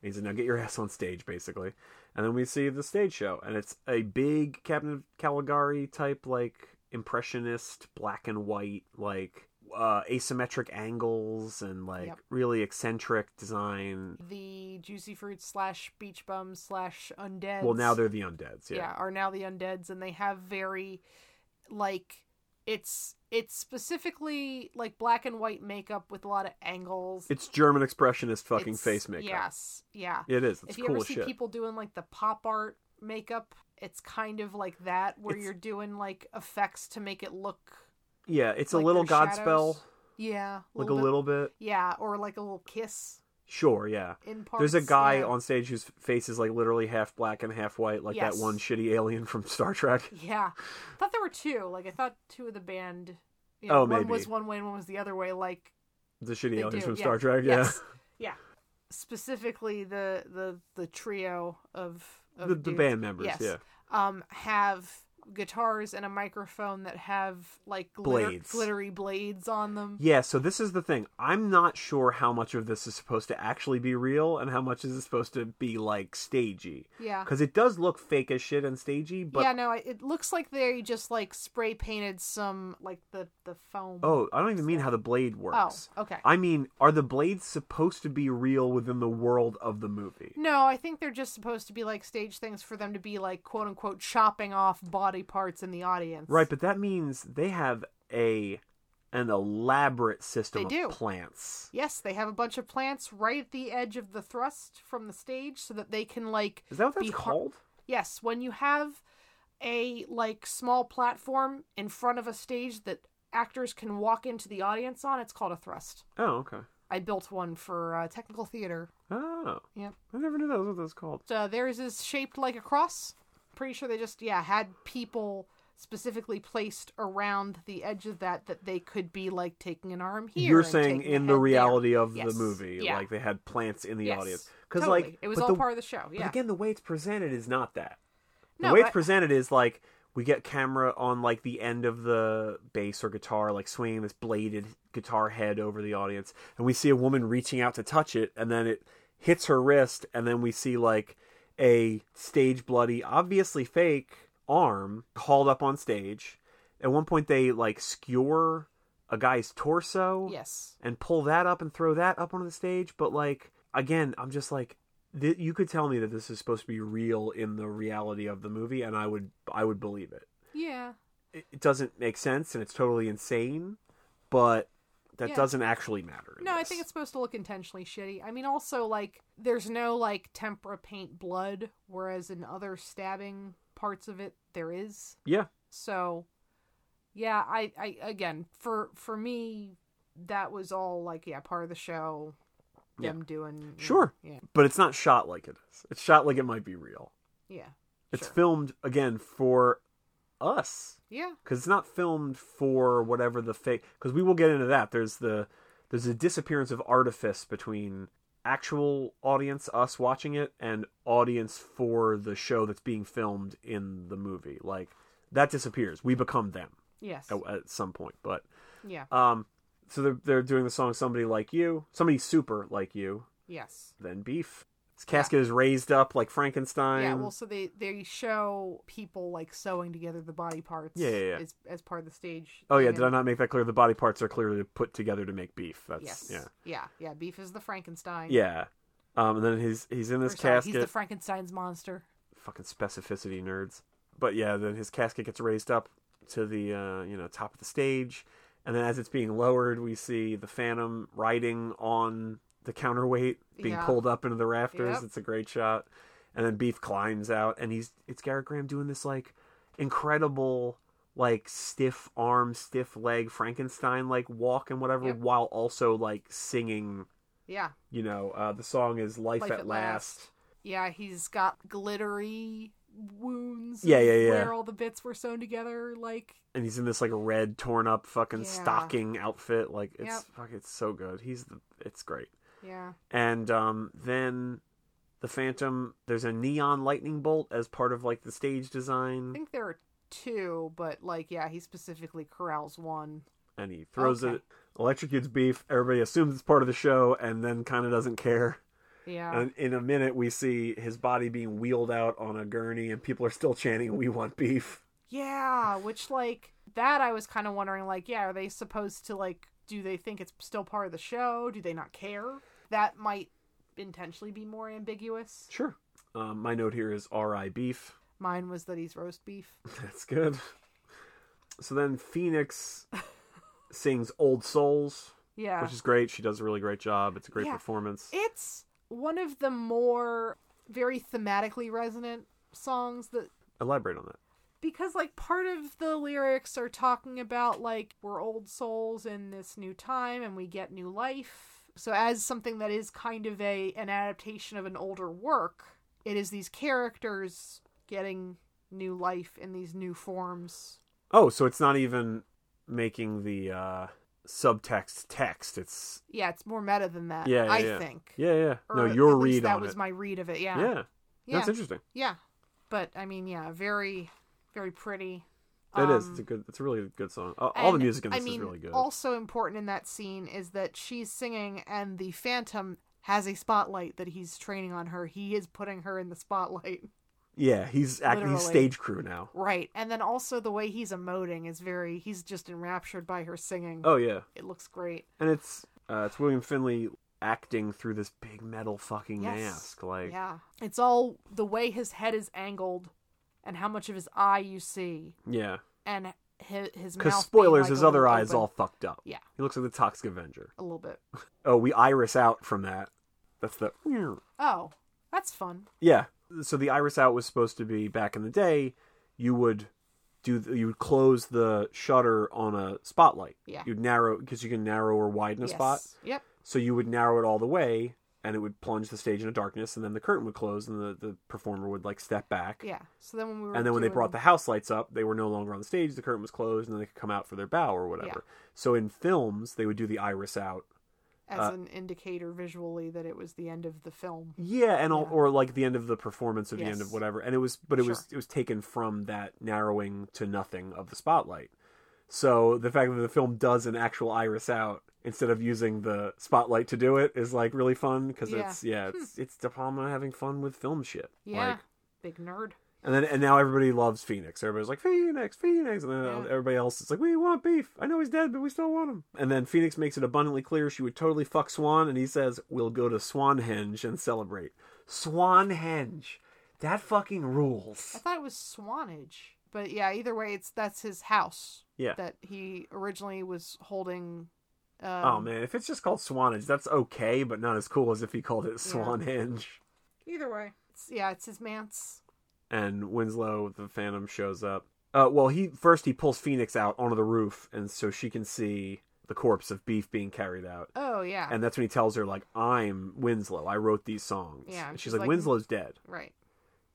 And he's like, now get your ass on stage, basically. And then we see the stage show, and it's a big Captain Caligari type, like impressionist, black and white, like uh, asymmetric angles and like Yep. really eccentric design. The Juicy Fruit slash Beach bum slash Undead. Well, now they're the undeads. yeah. Yeah. are now the undeads and they have very like it's it's specifically like black and white makeup with a lot of angles It's German expressionist fucking It's- face makeup. yes yeah It is. It's if you cool ever see shit. people doing like the pop art makeup it's kind of like that where It's- you're doing like effects to make it look Yeah, it's like a little Godspell, shadows. yeah like a bit- little bit. yeah or like a little kiss Sure, yeah. in parts There's a guy yeah. on stage whose face is like literally half black and half white, like Yes. that one shitty alien from Star Trek. yeah i thought there were two like i thought two of the band you Oh, know, one was one way and one was the other way like The shitty aliens do, from yeah. Star Trek. Yeah, Yes. Yeah. Specifically the the the trio of, of the, the band members. yes, Yeah, Um have guitars and a microphone that have like glitter, Blades. glittery blades on them. yeah. So this is the thing. I'm not sure how much of this is supposed to actually be real and how much is it supposed to be like stagey. Yeah. Because it does look fake as shit and stagey, but yeah, no, it- it looks like they just like spray painted some like the the foam. oh, I don't even mean how the blade oh, works. Oh, okay. I mean, are the blades supposed to be real within the world of the movie? No, I think they're just supposed to be like stage things for them to be like quote unquote chopping off body parts in the audience. Right, but that means they have a an elaborate system They of do. plants. Yes, they have a bunch of plants right at the edge of the thrust from the stage so that they can like Is that what that's Be har- called? yes, when you have a like small platform in front of a stage that actors can walk into the audience on, it's called a thrust. Oh, okay. I built one for uh, technical theater. Oh, Yep. I never knew that was what that's called. So theirs is shaped like a cross. Pretty sure they just yeah had people specifically placed around the edge of that that they could be like taking an arm here. You're saying in the head there. reality of Yes. the movie, Yeah. like they had plants in the Yes. audience. Because Totally. like it was all the, part of the show. But again, the way it's presented is not that. The No, way it's presented is like we get camera on like the end of the bass or guitar, like swinging this bladed guitar head over the audience, and we see a woman reaching out to touch it, and then it hits her wrist, and then we see like a stage bloody, obviously fake arm hauled up on stage. At one point, they like skewer a guy's torso Yes. and pull that up and throw that up onto the stage. But like again, I'm just like th- you could tell me that this is supposed to be real in the reality of the movie, and I would I would believe it. Yeah. It, it doesn't make sense, and it's totally insane, but that Yeah. doesn't actually matter. No, I think it's supposed to look intentionally shitty. I mean, also like there's no like tempera paint blood, whereas in other stabbing parts of it there is. yeah, So, yeah, I, I again for for me that was all like yeah part of the show. Yeah. Them doing Sure. yeah but it's not shot like it is. It's shot like it might be real. yeah It's Sure. filmed again for us yeah because it's not filmed for whatever the fake. Because we will get into that. There's the there's a disappearance of artifice between actual audience, us watching it, and audience for the show that's being filmed in the movie. Like that disappears. We become them yes at, at some point. But yeah um, so they're they're doing the song "Somebody Like You," somebody super like you. yes Then beef. His casket is raised up like Frankenstein. yeah well so they they show people like sewing together the body parts Yeah, yeah, yeah. as, as part of the stage oh yeah, did I not make that clear? The body parts are clearly put together to make beef. That's yes yeah. yeah yeah beef is the frankenstein Yeah. Um, and then he's he's in this sorry, casket. he's the frankenstein's monster Fucking specificity nerds. But yeah, then his casket gets raised up to the uh, you know top of the stage, and then as it's being lowered, we see the Phantom riding on the counterweight, being Yeah. pulled up into the rafters. Yep. It's a great shot. And then Beef climbs out, and he's it's Gerrit Graham doing this like incredible like stiff arm, stiff leg Frankenstein like walk and whatever, Yep. while also like singing. yeah You know, uh, the song is "Life, Life at, at Last. Last. Yeah, he's got glittery wounds. Yeah, yeah, yeah. Where all the bits were sewn together, like and he's in this like red torn up fucking Yeah. stocking outfit like it's Yep. fuck it's so good he's the it's great yeah, and um then the phantom there's a neon lightning bolt as part of like the stage design. I think there are two, but like yeah, he specifically corrals one. and he throws Okay. it electrocutes beef everybody assumes it's part of the show and then kind of doesn't care Yeah, and in a minute we see his body being wheeled out on a gurney and people are still chanting we want beef yeah. Which like that, I was kind of wondering, like, yeah, are they supposed to like? Do they think it's still part of the show? Do they not care? That might intentionally be more ambiguous. sure um, my note here is ri beef Mine was that he's roast beef. That's good. So then Phoenix sings Old Souls, Yeah, which is great. She does a really great job. It's a great Yeah. performance. It's one of the more very thematically resonant songs that Elaborate on that. because like part of the lyrics are talking about like we're old souls in this new time and we get new life. So as something that is kind of a an adaptation of an older work, it is these characters getting new life in these new forms. Oh, so it's not even making the uh, subtext text. It's Yeah, it's more meta than that. Yeah, yeah, I yeah. think. yeah, yeah. Or no, your read that was it. my read of it. Yeah. yeah. Yeah. that's interesting. Yeah, but I mean, yeah, very, very pretty. It is. Um, It's a good. It's a really good song. All, all the music in this I mean, is really good. Also important in that scene is that she's singing, and the Phantom has a spotlight that he's training on her. He is putting her in the spotlight, yeah, he's act- he's stage crew now. right? And then also the way he's emoting is very. He's just enraptured by her singing. Oh yeah, It looks great. and it's uh, it's William Finley acting through this big metal fucking Yes. mask. Like Yeah, it's all the way his head is angled, and how much of his eye you see, yeah. and his, his Because spoilers, like, his other eye is all fucked up. Yeah. He looks like the Toxic Avenger. a little bit. Oh, we iris out from that. That's the. Oh, that's fun. Yeah. So the iris out was supposed to be back in the day. You would do. The, you would close the shutter on a spotlight. Yeah. You'd narrow because you can narrow or widen a yes. spot. Yep. So you would narrow it all the way, and it would plunge the stage into darkness, and then the curtain would close, and the, the performer would like step back. Yeah. So then when we were And then when they doing- brought the house lights up, they were no longer on the stage. The curtain was closed, and then they could come out for their bow or whatever. So in films, they would do the iris out. as uh, an indicator visually that it was the end of the film. Yeah, and Yeah. or like the end of the performance or the end Yes. of whatever. And it was, but it was Sure. it was taken from that narrowing to nothing of the spotlight. So the fact that the film does an actual iris out instead of using the spotlight to do it is like really fun because Yeah. it's yeah it's hmm. it's De Palma having fun with film shit. Yeah. Like, Big nerd. and then and now everybody loves Phoenix. Everybody's like Phoenix, Phoenix, and then Yeah. everybody else is like, we want beef. I know he's dead, but we still want him. And then Phoenix makes it abundantly clear she would totally fuck Swan, and he says, "We'll go to Swanhenge and celebrate." Swanhenge, that fucking rules. I thought it was Swanage. But yeah, either way, it's that's his house Yeah. that he originally was holding. Um, oh man, if it's just called Swanage, that's okay, but not as cool as if he called it Swanhenge. Either way, it's, yeah, it's his manse. and Winslow the Phantom shows up. Uh, well, he first he pulls Phoenix out onto the roof, and so she can see the corpse of Beef being carried out. Oh yeah, And that's when he tells her like, "I'm Winslow. I wrote these songs." Yeah, And she's, she's like, like- "Winslow's dead," right.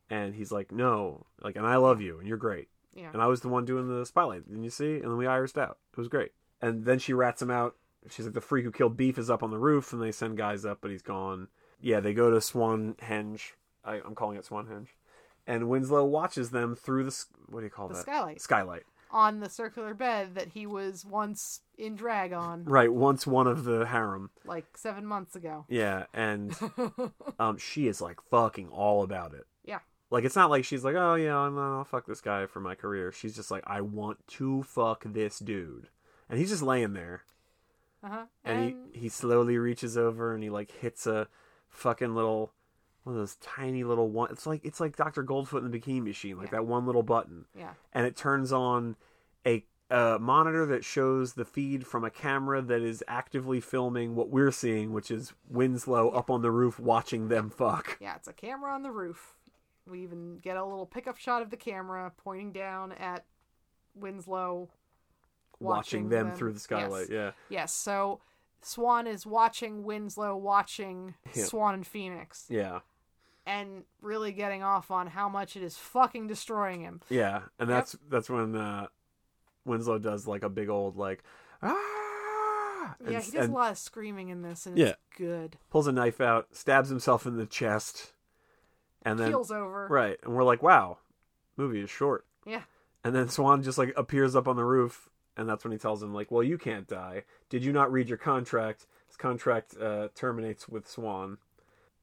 and he's like, "No, like, and I love you, and you're great." Yeah, And I was the one doing the spotlight. Didn't you see? And then we irised out. It was great. And then she rats him out. She's like, the freak who killed Beef is up on the roof, and they send guys up, but he's gone. Yeah, they go to Swanhenge. I, I'm calling it Swanhenge. And Winslow watches them through the what do you call the that? skylight Skylight. on the circular bed that he was once in drag on, Right. Once one of the harem. like seven months ago. Yeah, and um, she is like fucking all about it. Yeah. Like it's not like she's like, oh yeah, I'm, I'll fuck this guy for my career. She's just like, I want to fuck this dude, and he's just laying there. Uh huh. and, he, he slowly reaches over and he like hits a fucking little one of those tiny little one it's like it's like Dr. Goldfoot and the Bikini Machine like Yeah. that one little button yeah, and it turns on a a monitor that shows the feed from a camera that is actively filming what we're seeing which is winslow up on the roof watching them fuck yeah, it's a camera on the roof. We even get a little pickup shot of the camera pointing down at Winslow, watching, them, through the Yes. skylight yeah Yes, so Swan is watching Winslow watching Yeah. Swan and Phoenix yeah and really getting off on how much it is fucking destroying him. yeah and that's that's when uh winslow does like a big old like ah and, yeah, he does a lot of screaming in this and Yeah. it's good. pulls a knife out, stabs himself in the chest, and then Keels over. right, and we're like, wow, movie is short. Yeah. And then Swan just like appears up on the roof, and that's when he tells him like, well, you can't die. Did you not read your contract? His contract uh, terminates with Swan.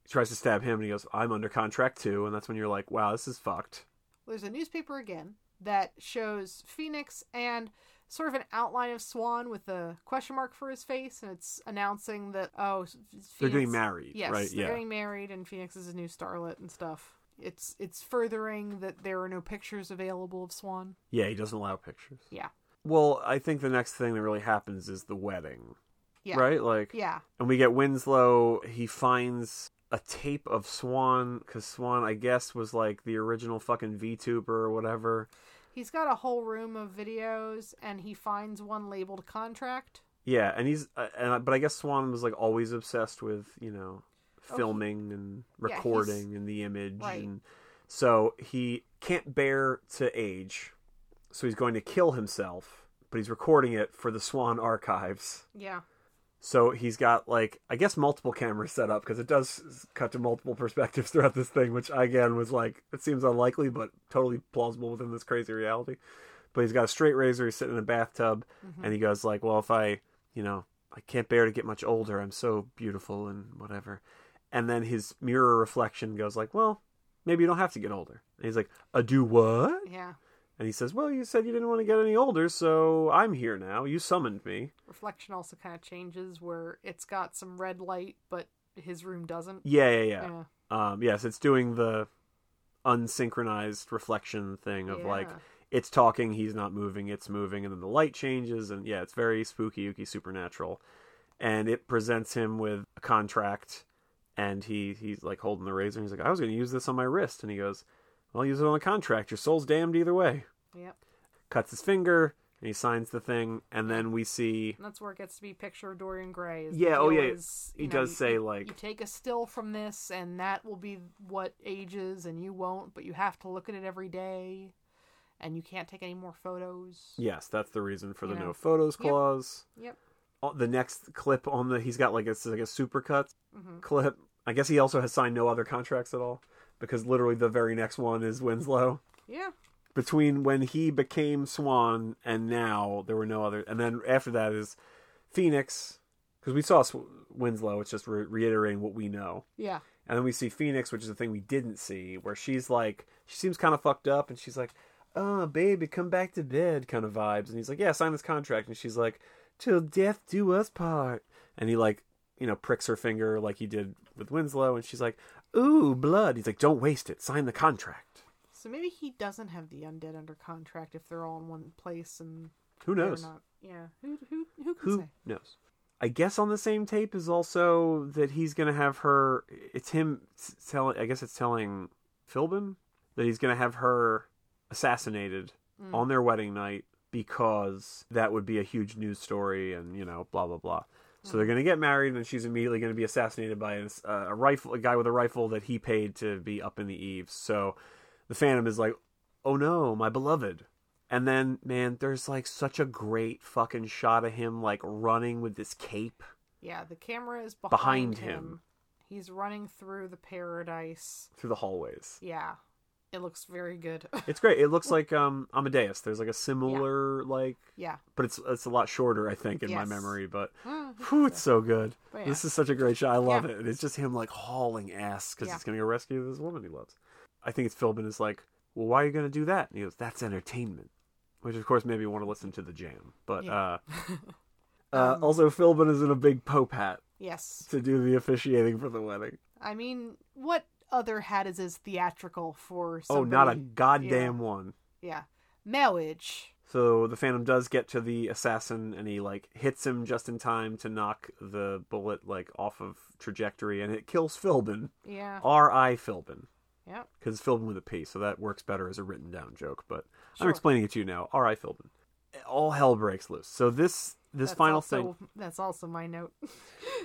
He tries to stab him, and he goes, I'm under contract too, and that's when you're like, wow, this is fucked. There's a newspaper again that shows Phoenix and sort of an outline of Swan with a question mark for his face, and it's announcing that oh, Phoenix, They're getting married, Yes, right? they're Yeah. getting married, and Phoenix is a new starlet and stuff. It's it's furthering that there are no pictures available of Swan. Yeah, he doesn't allow pictures. Yeah, Well, I think the next thing that really happens is the wedding, yeah, right? Like, yeah, And we get Winslow. He finds a tape of Swan because Swan, I guess, was like the original fucking VTuber or whatever. He's got a whole room of videos, and he finds one labeled contract. Yeah, and he's uh, and but I guess Swan was like always obsessed with you know Oh, he- filming and Yeah, recording and the image, Right. and so he can't bear to age, so he's going to kill himself. But he's recording it for the Swan archives. Yeah, So he's got like I guess multiple cameras set up because it does cut to multiple perspectives throughout this thing, which again was like it seems unlikely but totally plausible within this crazy reality. But he's got a straight razor. He's sitting in a bathtub, mm-hmm. and he goes like, "Well, if I, you know, I can't bear to get much older. I'm so beautiful and whatever." And then his mirror reflection goes like, "Well, maybe you don't have to get older." And he's like, "A do what?" yeah. And he says, "Well, you said you didn't want to get any older, so I'm here now. You summoned me." Reflection also kind of changes where it's got some red light, but his room doesn't. Yeah, yeah, yeah. Yeah. Um, yes, it's doing the unsynchronized reflection thing of like it's talking, he's not moving, it's moving, and then the light changes, and yeah, it's very spooky, ooky, supernatural. And it presents him with a contract, and he he's like holding the razor, and he's like, "I was going to use this on my wrist," and he goes, "Well, use it on the contract. Your soul's damned either way." Yep. Cuts his finger, and he signs the thing, and then we see And that's where it gets to be picture of Dorian Gray. is Yeah, oh, yeah. is, He know, does you- say, like- you take a still from this, and that will be what ages, and you won't, but you have to look at it every day, and you can't take any more photos. yes, that's the reason for the You know. no photos clause. Yep. uh, the next clip on the he's got like a like a supercut Mhm. clip. I guess he also has signed no other contracts at all because literally the very next one is Winslow. Yeah. between when he became Swan and now there were no other. And then after that is Phoenix because we saw Sw- Winslow. It's just re- reiterating what we know. Yeah. And then we see Phoenix, which is the thing we didn't see, where she's like, she seems kind of fucked up, and she's like, "Oh, baby, come back to bed," kind of vibes. And he's like, "Yeah, sign this contract." And she's like, "Till death do us part." And he like, you know, pricks her finger like he did with Winslow, and she's like, "Ooh, blood." He's like, "Don't waste it. Sign the contract." So maybe he doesn't have the undead under contract if they're all in one place and Who knows? not. Yeah. Who who who can Who say? knows? I guess on the same tape is also that he's gonna have her. It's him telling. I guess it's telling Philbin that he's gonna have her assassinated mm. on their wedding night because that would be a huge news story, and you know, blah blah blah. Hmm. So they're gonna get married, and she's immediately gonna be assassinated by a, uh, a rifle, a guy with a rifle that he paid to be up in the eaves. So the Phantom is like, "Oh no, my beloved." And then, man, there's like such a great fucking shot of him like running with this cape. Yeah, the camera is behind, Behind him. him. He's running through the paradise. through the hallways. Yeah. It looks very good. It's great. It looks like um Amadeus. There's like a similar like yeah. but it's it's a lot shorter, I think, in my memory, but Mm, whew, it's so good. Yeah. This is such a great shot. I love Yeah. it. And it's just him like hauling ass because Yeah. he's gonna go rescue this woman he loves. I think it's Philbin is like, Well, why are you gonna do that? And he goes, That's entertainment. Which of course made me want to listen to the jam. But Yeah. uh uh, also, Philbin is in a big Pope hat Yes. to do the officiating for the wedding. I mean, what other hat is as theatrical for Oh, not a goddamn one. Yeah. Marriage. So the Phantom does get to the assassin, and he like hits him just in time to knock the bullet like off of trajectory, and it kills Philbin. Yeah. R.I. Philbin, Yeah. because it's Philbin with a P, so that works better as a written down joke. But I'm explaining it to you now. R.I. Philbin. All hell breaks loose. So this this That's final also, thing, That's also my note.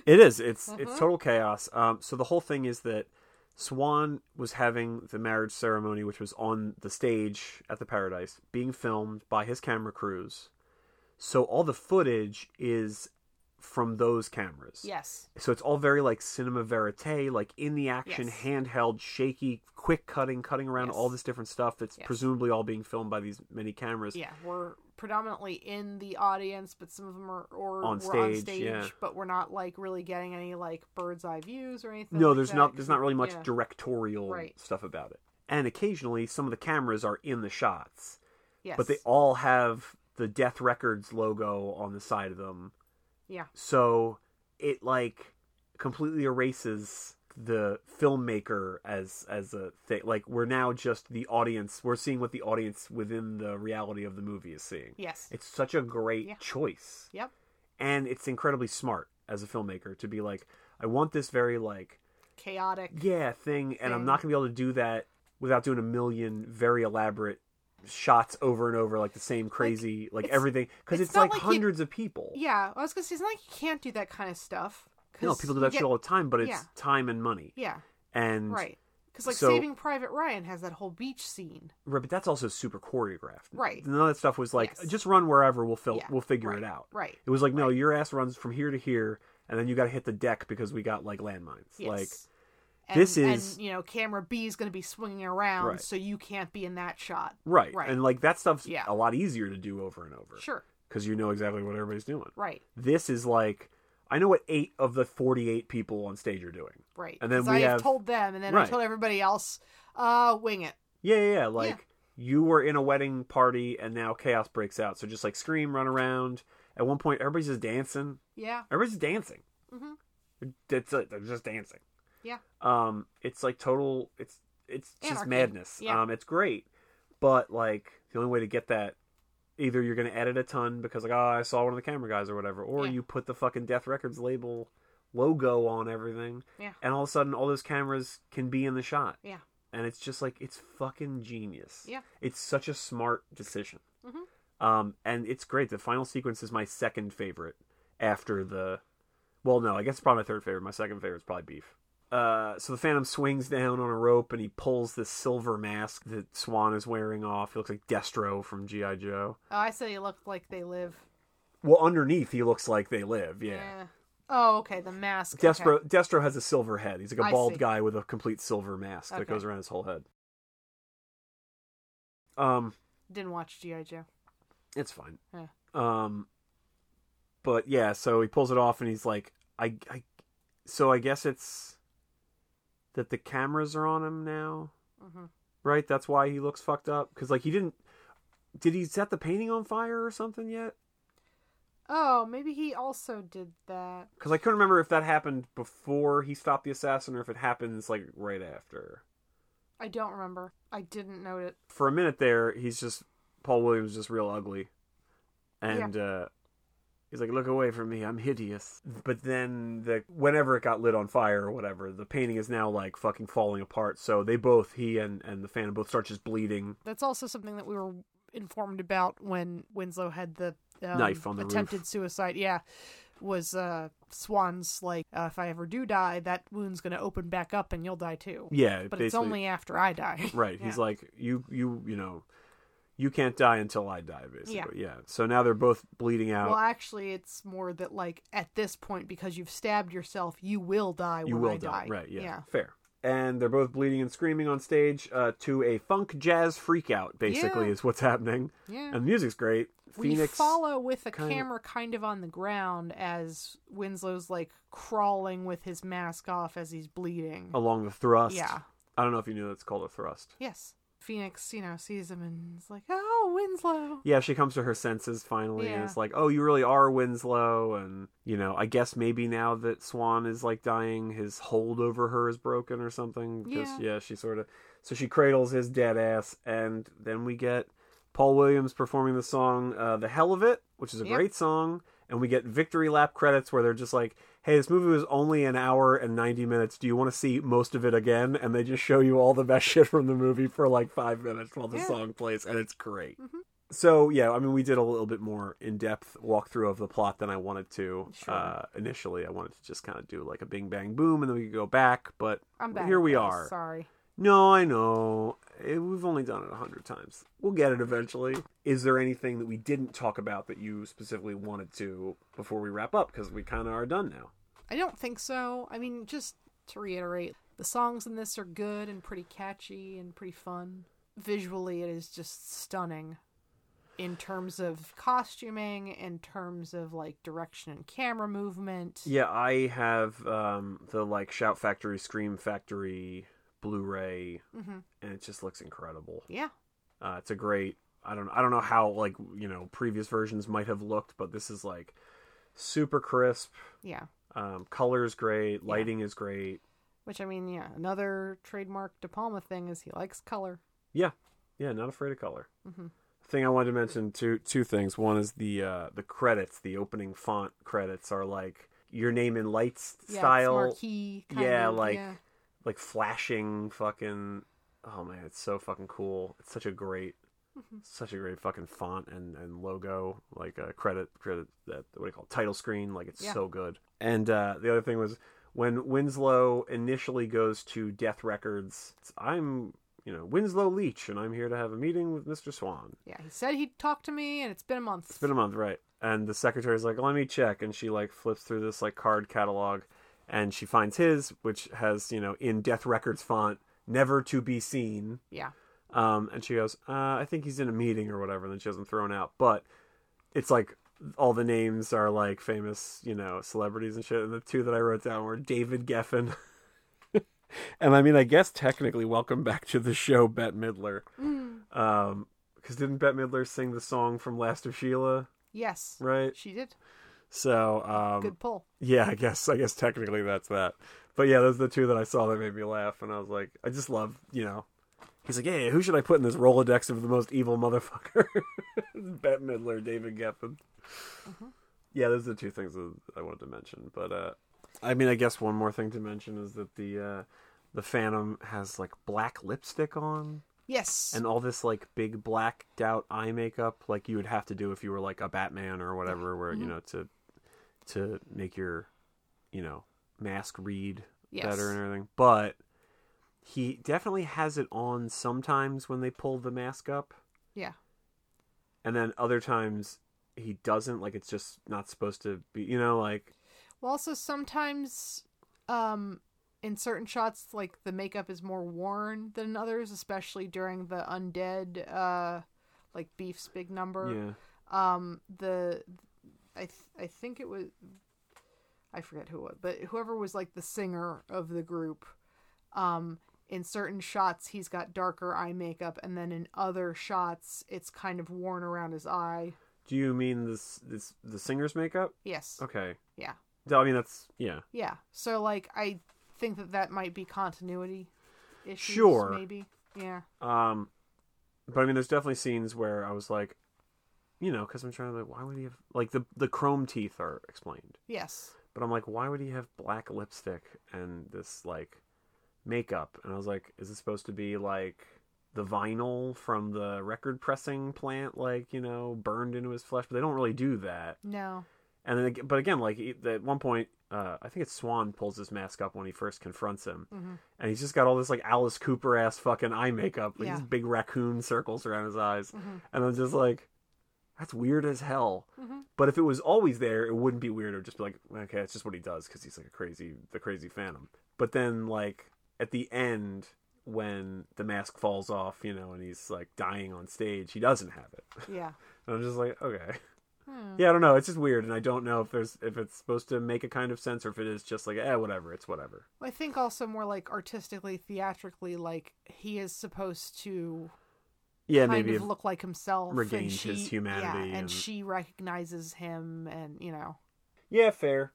it is. It's it's total chaos. Um, so the whole thing is that Swan was having the marriage ceremony, which was on the stage at the Paradise, being filmed by his camera crews. So all the footage is from those cameras. yes. So it's all very like cinema verite, like in the action, Yes. handheld, shaky, quick cutting, cutting around Yes. all this different stuff that's Yes. presumably all being filmed by these many cameras. Yeah, we're predominantly in the audience, but some of them are or On we're on stage, stage, yeah. but we're not like really getting any like bird's eye views or anything. No, like there's that, not there's not really much yeah. directorial Right. stuff about it. And occasionally some of the cameras are in the shots. Yes. but they all have the Death Records logo on the side of them. Yeah. So it like completely erases the filmmaker as as a thing. Like we're now just the audience. We're seeing what the audience within the reality of the movie is seeing. Yes. It's such a great Yeah. choice, Yep. and it's incredibly smart as a filmmaker to be like, I want this very like Chaotic. yeah thing, and I'm not gonna be able to do that without doing a million very elaborate shots over and over, like the same crazy, like, it's- everything, because it's it's, like, like you- hundreds of people. Yeah, I was gonna say it's not like you can't do that kind of stuff. No, people do that shit all the time, but it's yeah. time and money, Yeah, and right. Because like so- Saving Private Ryan has that whole beach scene. right, but that's also super choreographed. Right. None of that stuff was like Yes. just run wherever we'll fil- Yeah, we'll figure right, it out. right, It was like no, your ass runs from here to here, and then you got to hit the deck because we got like landmines. Yes. Like and, this is- and, you know camera B is going to be swinging around, Right. so you can't be in that shot. right, Right. and like that stuff's Yeah. a lot easier to do over and over. Sure. because you know exactly what everybody's doing. Right. This is like I know what eight of the forty-eight people on stage are doing. Right. And then we I have told them, and then I told everybody else, uh, wing it. Yeah, yeah, yeah. Like you were in a wedding party and now chaos breaks out. So just like scream, run around. At one point, everybody's just dancing. Yeah. Everybody's just dancing. Mhm. It's like, they're just dancing. Yeah. Um, it's like total. It's it's just madness. Yeah. Um, it's great, but like the only way to get that, either you're gonna edit a ton because like oh I saw one of the camera guys or whatever, or Yeah. you put the fucking Death Records label logo on everything, Yeah. and all of a sudden all those cameras can be in the shot. Yeah. And it's just like it's fucking genius. Yeah. It's such a smart decision. Mhm. Um, and it's great. The final sequence is my second favorite after the. Well, no, I guess it's probably my third favorite. My second favorite is probably Beef. Uh, so the Phantom swings down on a rope and he pulls this silver mask that Swan is wearing off. He looks like Destro from GI Joe. Oh, I said he looked like they live. Well, underneath he looks like they live. Yeah. Oh, okay. The mask. okay. Destro Destro has a silver head. He's like a I bald see. guy with a complete silver mask that goes around his whole head. Um, Didn't watch GI Joe. it's fine. Yeah. Um, but yeah, so he pulls it off and he's like, I, I, so I guess it's that the cameras are on him now, hmm right? That's why he looks fucked up. Because like he didn't, did he set the painting on fire or something yet? Oh, maybe he also did that. Because I couldn't remember if that happened before he stopped the assassin or if it happens like right after. I don't remember. I didn't note it. For a minute there, he's just Paul Williams, is just real ugly, and uh, he's like, "Look away from me, I'm hideous." But then the whenever it got lit on fire or whatever, the painting is now like fucking falling apart. So they both, he and and the Phantom, both start just bleeding. That's also something that we were informed about when Winslow had the um, Knife on the attempted roof. suicide. Yeah, was uh, Swan's like, uh, if I ever do die, that wound's going to open back up and you'll die too. Yeah, but it's only after I die. right. He's like, "You, you, you know." You can't die until I die, basically. Yeah. So now they're both bleeding out. Well, actually, it's more that like at this point, because you've stabbed yourself, you will die you when will I die. die. Right, yeah, yeah. Fair. And they're both bleeding and screaming on stage uh, to a funk jazz freakout, basically, Yeah. is what's happening. Yeah. And the music's great. we Phoenix. follow with a kinda- camera kind of on the ground as Winslow's like crawling with his mask off as he's bleeding. along the thrust. Yeah. I don't know if you knew that's called a thrust. Yes. Phoenix, you know, sees him and is like, "Oh, Winslow." Yeah, she comes to her senses finally and Yeah. it's like, oh, you really are Winslow. And, you know, I guess maybe now that Swan is like dying, his hold over her is broken or something. Because, Yeah. yeah, she sort of. So she cradles his dead ass. And then we get Paul Williams performing the song uh, The Hell of It, which is a Yep. great song. And we get victory lap credits where they're just like, hey, this movie was only an hour and 90 minutes. Do you want to see most of it again? And they just show you all the best shit from the movie for like five minutes while the Yeah. song plays. And it's great. Mhm. So, yeah, I mean, we did a little bit more in depth walkthrough of the plot than I wanted to. Sure. Uh, initially, I wanted to just kind of do like a bing bang boom and then we could go back. But I'm back. here we guys. are. Sorry. No, I know. Eh, we've only done it a hundred times. We'll get it eventually. Is there anything that we didn't talk about that you specifically wanted to before we wrap up? Because we kind of are done now. I don't think so. I mean, just to reiterate, the songs in this are good and pretty catchy and pretty fun. Visually, it is just stunning in terms of costuming, in terms of like direction and camera movement. Yeah, I have um, the like Shout Factory, Scream Factory Blu-ray, hmm and it just looks incredible. Yeah. Uh, it's a great. I don't. I don't know how like you know previous versions might have looked, but this is like super crisp. Yeah. Um, color's great. Lighting is great. Which I mean, yeah, another trademark De Palma thing is he likes color. Yeah, yeah. Not afraid of color. hmm thing I wanted to mention two two things. One is the uh, the credits, the opening font credits are like your name in lights Yeah, style, marquee. Yeah, like- yeah. Like flashing fucking. Oh man, it's so fucking cool. It's such a great, Mhm. such a great fucking font and and logo. Like a credit credit that what do you call it? title screen. Like it's Yeah. so good. And uh, the other thing was when Winslow initially goes to Death Records. I'm you know Winslow Leach, and I'm here to have a meeting with Mr. Swan. Yeah, he said he'd talk to me, and it's been a month. It's been a month, right? And the secretary's like, "Let me check," and she like flips through this like card catalog, and she finds his, which has you know in Death Records font, "Never to be seen." yeah. Um, and she goes, uh, "I think he's in a meeting or whatever." And then she has him thrown out, but it's like all the names are like famous, you know, celebrities and shit. And the two that I wrote down were David Geffen. and I mean, I guess technically, welcome back to the show, Bette Midler. Mm. Um, because didn't Bette Midler sing the song from Last of Sheila? Yes. Right. She did. So, um, Good pull. yeah, I guess I guess technically that's that. But yeah, those are the two that I saw that made me laugh, and I was like, I just love, you know. He's like, hey, who should I put in this Rolodex of the most evil motherfucker? Bette Midler, David Geffen. Mhm. Yeah, those are the two things that I wanted to mention. But uh, I mean, I guess one more thing to mention is that the uh, the Phantom has like black lipstick on Yes. and all this like big blacked out eye makeup, like you would have to do if you were like a Batman or whatever, where you Mhm. know to to make your you know mask read yes. better and everything. But he definitely has it on sometimes when they pull the mask up. Yeah. And then other times he doesn't. Like it's just not supposed to be. You know, like Well, also sometimes, um, in certain shots, like the makeup is more worn than others, especially during the undead, uh, like Beef's big number. Yeah. Um, the I th- I think it was I forget who it was, but whoever was like the singer of the group, um, in certain shots he's got darker eye makeup, and then in other shots it's kind of worn around his eye. Do you mean this this the singer's makeup? Yes. Okay. Yeah. I mean that's yeah. Yeah. So like I think that that might be continuity issues. Sure. Maybe. Yeah. Um, but I mean, there's definitely scenes where I was like, you know, because I'm trying to like, why would he have like the the chrome teeth are explained, Yes. but I'm like, why would he have black lipstick and this like makeup? And I was like, is this supposed to be like the vinyl from the record pressing plant, like you know, burned into his flesh? But they don't really do that. No. And then, but again, like at one point, uh, I think it's Swan pulls his mask up when he first confronts him, Mhm. and he's just got all this like Alice Cooper ass fucking eye makeup, like Yeah. these big raccoon circles around his eyes, Mhm. and I'm just like, that's weird as hell. Mhm. But if it was always there, it wouldn't be weird. It would just be like, okay, it's just what he does because he's like a crazy, the crazy Phantom. But then, like at the end, when the mask falls off, you know, and he's like dying on stage, he doesn't have it. Yeah. And I'm just like, okay. Hmm. Yeah, I don't know. It's just weird, and I don't know if there's if it's supposed to make a kind of sense or if it is just like, eh, whatever. It's whatever. I think also more like artistically, theatrically, like he is supposed to Yeah, kind maybe. of look like himself. regained and his humanity Yeah, and, and- she recognizes him, and you know, yeah, fair.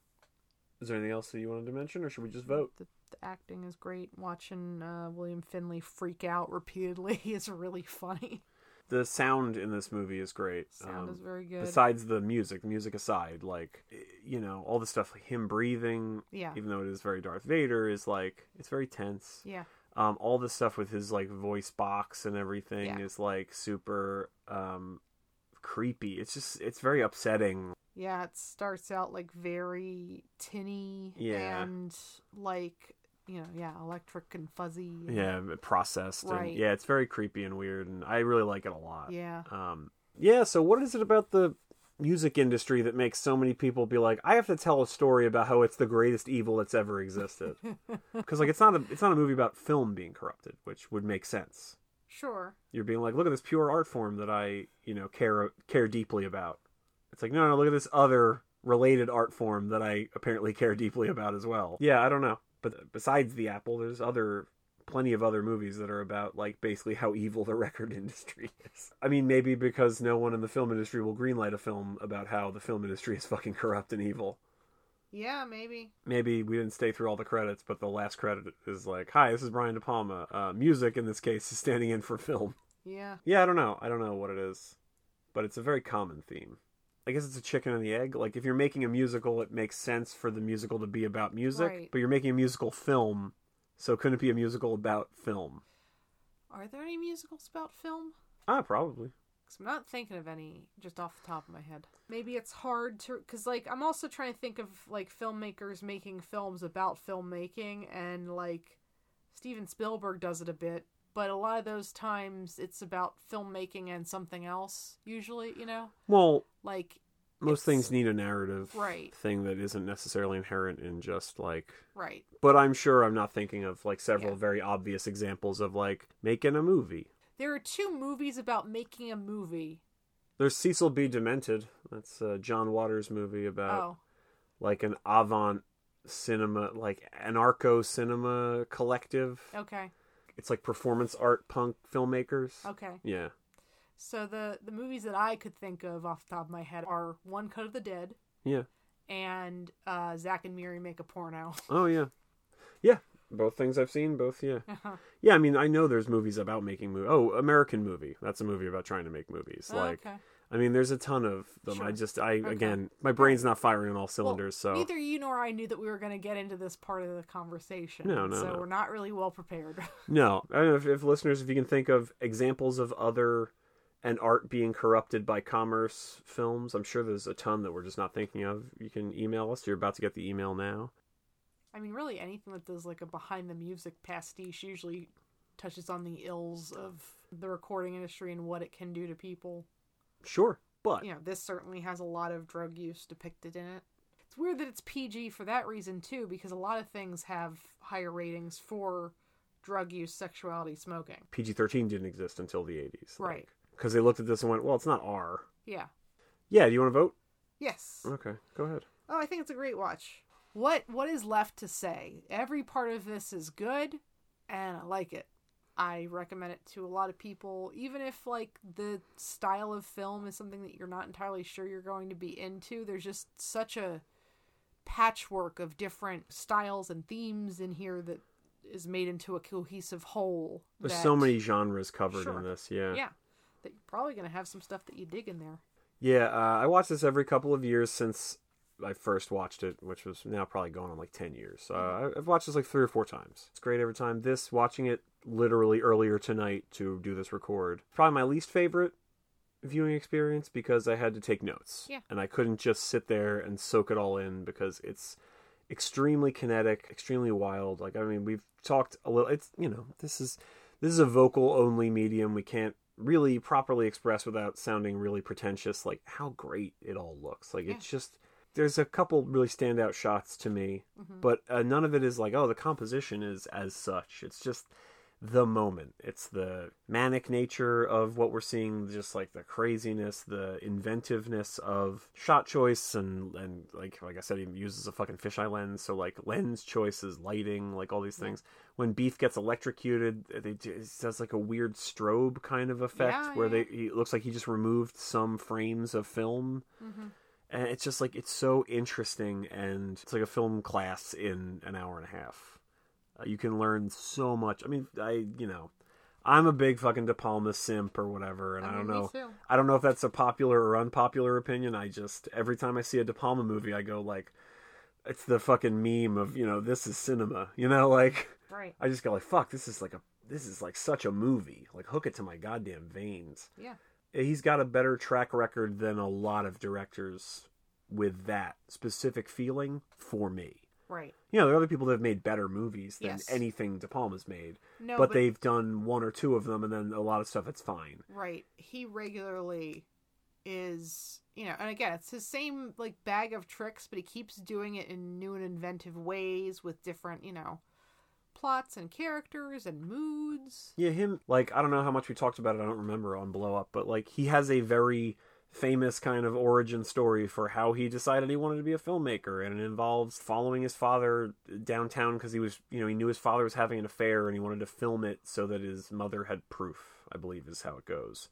Is there anything else that you wanted to mention, or should we just vote? the, the acting is great. Watching uh, William Finley freak out repeatedly is really funny. The sound in this movie is great. Sound Um, is very good. Besides the music, music aside, like you know, all the stuff like him breathing, yeah, even though it is very Darth Vader, is like it's very tense. yeah, Um, all the stuff with his like voice box and everything Yeah. is like super um creepy. It's just it's very upsetting. yeah. It starts out like very tinny Yeah. and like you know, yeah, electric and fuzzy. and- Yeah, processed. Right. And, yeah, it's very creepy and weird, and I really like it a lot. yeah. Um, yeah. So, what is it about the music industry that makes so many people be like, I have to tell a story about how it's the greatest evil that's ever existed? Because like, it's not a it's not a movie about film being corrupted, which would make sense. Sure. You're being like, look at this pure art form that I you know care care deeply about. It's like, no, no, look at this other related art form that I apparently care deeply about as well. Yeah, I don't know. But besides the Apple, there's other plenty of other movies that are about like basically how evil the record industry is. I mean, maybe because no one in the film industry will greenlight a film about how the film industry is fucking corrupt and evil. Yeah, maybe. Maybe we didn't stay through all the credits, but the last credit is like, "Hi, this is Brian De Palma. Uh, music in this case is standing in for film." Yeah. Yeah, I don't know. I don't know what it is, but it's a very common theme. I guess it's a chicken and the egg. Like if you're making a musical, it makes sense for the musical to be about music, Right. but you're making a musical film, so couldn't it be a musical about film? Are there any musicals about film? Ah, probably. Cause I'm not thinking of any just off the top of my head. Maybe it's hard to, cause like I'm also trying to think of like filmmakers making films about filmmaking, and like Steven Spielberg does it a bit, but a lot of those times it's about filmmaking and something else. Usually, you know, Well, like most It's- things need a narrative Right. thing that isn't necessarily inherent in just like right, but I'm sure I'm not thinking of like several Yeah. very obvious examples of like making a movie. there are two movies about making a movie. There's Cecil B. Demented. That's uh, John Waters' movie about oh, like an avant cinema, like anarcho cinema collective. okay, It's like performance art punk filmmakers. okay. Yeah. So the the movies that I could think of off the top of my head are One Cut of the Dead Yeah. and uh, Zack and Miri Make a Porno. Oh yeah. Yeah. Both things I've seen. Both. Yeah. Yeah. I mean, I know there's movies about making movies. Oh, American movie. That's a movie about trying to make movies. Oh, like, okay. I mean, there's a ton of them. I just, I again, my brain's not firing on all cylinders. so Neither you nor I knew that we were going to get into this part of the conversation. No, no, So no. we're not really well prepared. No, I don't know if, if listeners, if you can think of examples of other and art being corrupted by commerce films, I'm sure there's a ton that we're just not thinking of. You can email us. You're about to get the email now. I mean, really, anything that does like a behind the music pastiche usually touches on the ills of the recording industry and what it can do to people. Sure, but You know, this certainly has a lot of drug use depicted in it. It's weird that it's PG for that reason too, because a lot of things have higher ratings for drug use, sexuality, smoking. PG thirteen didn't exist until the eighties, Right. Because they looked at this and went, "Well, it's not R." Yeah. Yeah. Do you want to vote? Yes. Okay, go ahead. Oh, I think it's a great watch. What what is left to say? Every part of this is good and I like it. I recommend it to a lot of people even if like the style of film is something that you're not entirely sure you're going to be into. There's just such a patchwork of different styles and themes in here that is made into a cohesive whole. There's that- so many genres covered Sure. in this. Yeah. Yeah. That you're probably going to have some stuff that you dig in there. Yeah, uh, I watch this every couple of years since I first watched it, which was now probably going on like 10 years. Uh, I- I've watched this like three or four times. It's great every time. This, watching it literally earlier tonight to do this record, probably my least favorite viewing experience because I had to take notes. Yeah. And I couldn't just sit there and soak it all in because it's extremely kinetic, extremely wild. Like, I mean, we've talked a little, it's, you know, this is, this is a vocal only medium. We can't really properly express without sounding really pretentious like how great it all looks. Like it's just there's a couple really standout shots to me but uh, none of it is like oh the composition is as such. It's just the moment. It's the manic nature of what we're seeing just like the craziness the inventiveness of shot choice and and like like i said he uses a fucking fisheye lens. So like lens choices lighting like all these things. When beef gets electrocuted they it does like a weird strobe kind of effect Yeah, where yeah. they he it looks like he just removed some frames of film. Mm-hmm. and it's just like it's so interesting. And it's like a film class in an hour and a half uh, you can learn so much i mean i you know i'm a big fucking de palma simp or whatever and i, I don't know too. i don't know if that's a popular or unpopular opinion i just every time i see a de palma movie i go like it's the fucking meme of you know this is cinema you know like Right. i just go like fuck this is like a this is like such a movie like hook it to my goddamn veins Yeah. he's got a better track record than a lot of directors with that specific feeling for me. Right. You know, there are other people that have made better movies than Yes. anything De Palma's made, No, but, but- they've done one or two of them, and then a lot of stuff that's fine. Right. He regularly is, you know, and again, it's his same like bag of tricks, but he keeps doing it in new and inventive ways with different, you know, plots and characters and moods. Yeah, him like I don't know how much we talked about it. I don't remember on Blow Up, but like he has a very famous kind of origin story for how he decided he wanted to be a filmmaker, and it involves following his father downtown because he was, you know, he knew his father was having an affair, and he wanted to film it so that his mother had proof. I believe is how it goes.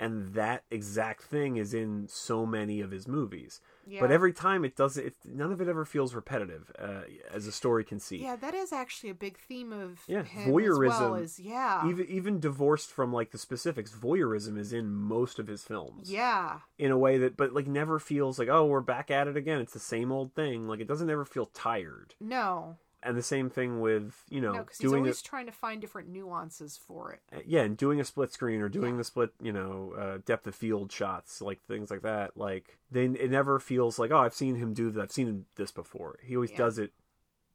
And that exact thing is in so many of his movies. Yeah. But every time it doesn't, it, none of it ever feels repetitive, uh, as a story can see. Yeah, that is actually a big theme of Yeah, him as well. voyeurism. Yeah, even even divorced from like the specifics voyeurism is in most of his films yeah, in a way that but like never feels like oh we're back at it again it's the same old thing like it doesn't ever feel tired no, and the same thing with you know no, because he's doing always it trying to find different nuances for it. yeah and doing a split screen or doing Yeah. the split you know uh, depth of field shots like things like that like then it never feels like oh i've seen him do that i've seen this before he always Yeah. does it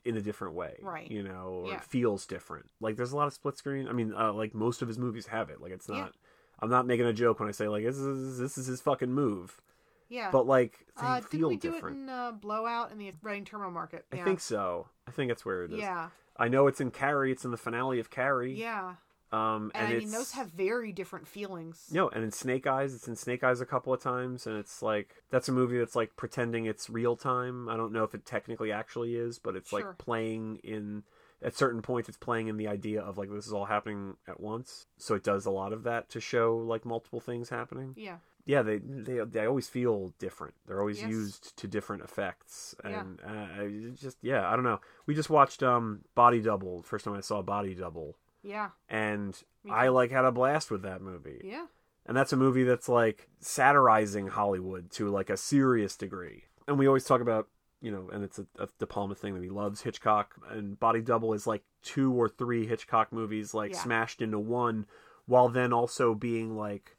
in a different way Right. you know or Yeah. it feels different like there's a lot of split screen i mean uh, like most of his movies have it like it's not i'm not making a joke when i say like this is this is his fucking move Yeah, but like they uh, did feel we do different it in uh, Blow Out in the Reading Terminal Market? i think so i think that's where it is Yeah, i know it's in carrie it's in the finale of carrie yeah, um and, and, I mean those have very different feelings. No, and in Snake Eyes, it's in Snake Eyes a couple of times, and it's like that's a movie that's like pretending it's real time. I don't know if it technically actually is, but it's Sure. like playing in at certain points. It's playing in the idea of like this is all happening at once. So it does a lot of that to show like multiple things happening. Yeah, Yeah, they they they always feel different. They're always Yes. used to different effects, Yeah. and uh, just yeah, I don't know. We just watched um Body Double. First time I saw Body Double, yeah, and I like had a blast with that movie. yeah, And that's a movie that's like satirizing Hollywood to like a serious degree. And we always talk about, you know, and it's a, a De Palma thing that he loves Hitchcock. And Body Double is like two or three Hitchcock movies like Yeah. smashed into one, while then also being like,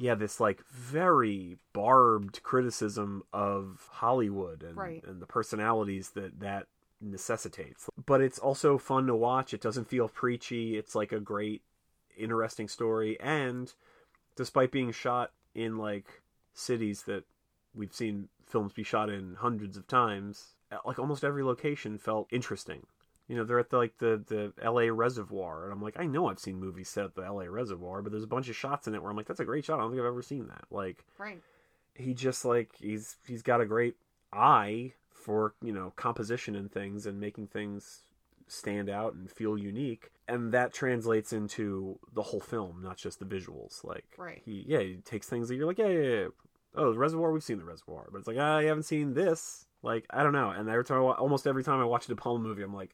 yeah, this like very barbed criticism of Hollywood and, Right. and the personalities that that necessitates. But it's also fun to watch. It doesn't feel preachy. It's like a great, interesting story. And despite being shot in like cities that we've seen films be shot in hundreds of times. uh, Like almost every location felt interesting. You know, they're at the, like the the L.A. Reservoir, and I'm like, I know I've seen movies set at the L.A. Reservoir, but there's a bunch of shots in it where I'm like, that's a great shot. I don't think I've ever seen that. Like, Right. he just like he's he's got a great eye for you know composition and things and making things stand out and feel unique and that translates into the whole film not just the visuals like Right. he yeah he takes things that you're like yeah yeah, yeah. oh the reservoir we've seen the reservoir but it's like i haven't seen this like i don't know and every time I, almost every time i watch a de palma movie i'm like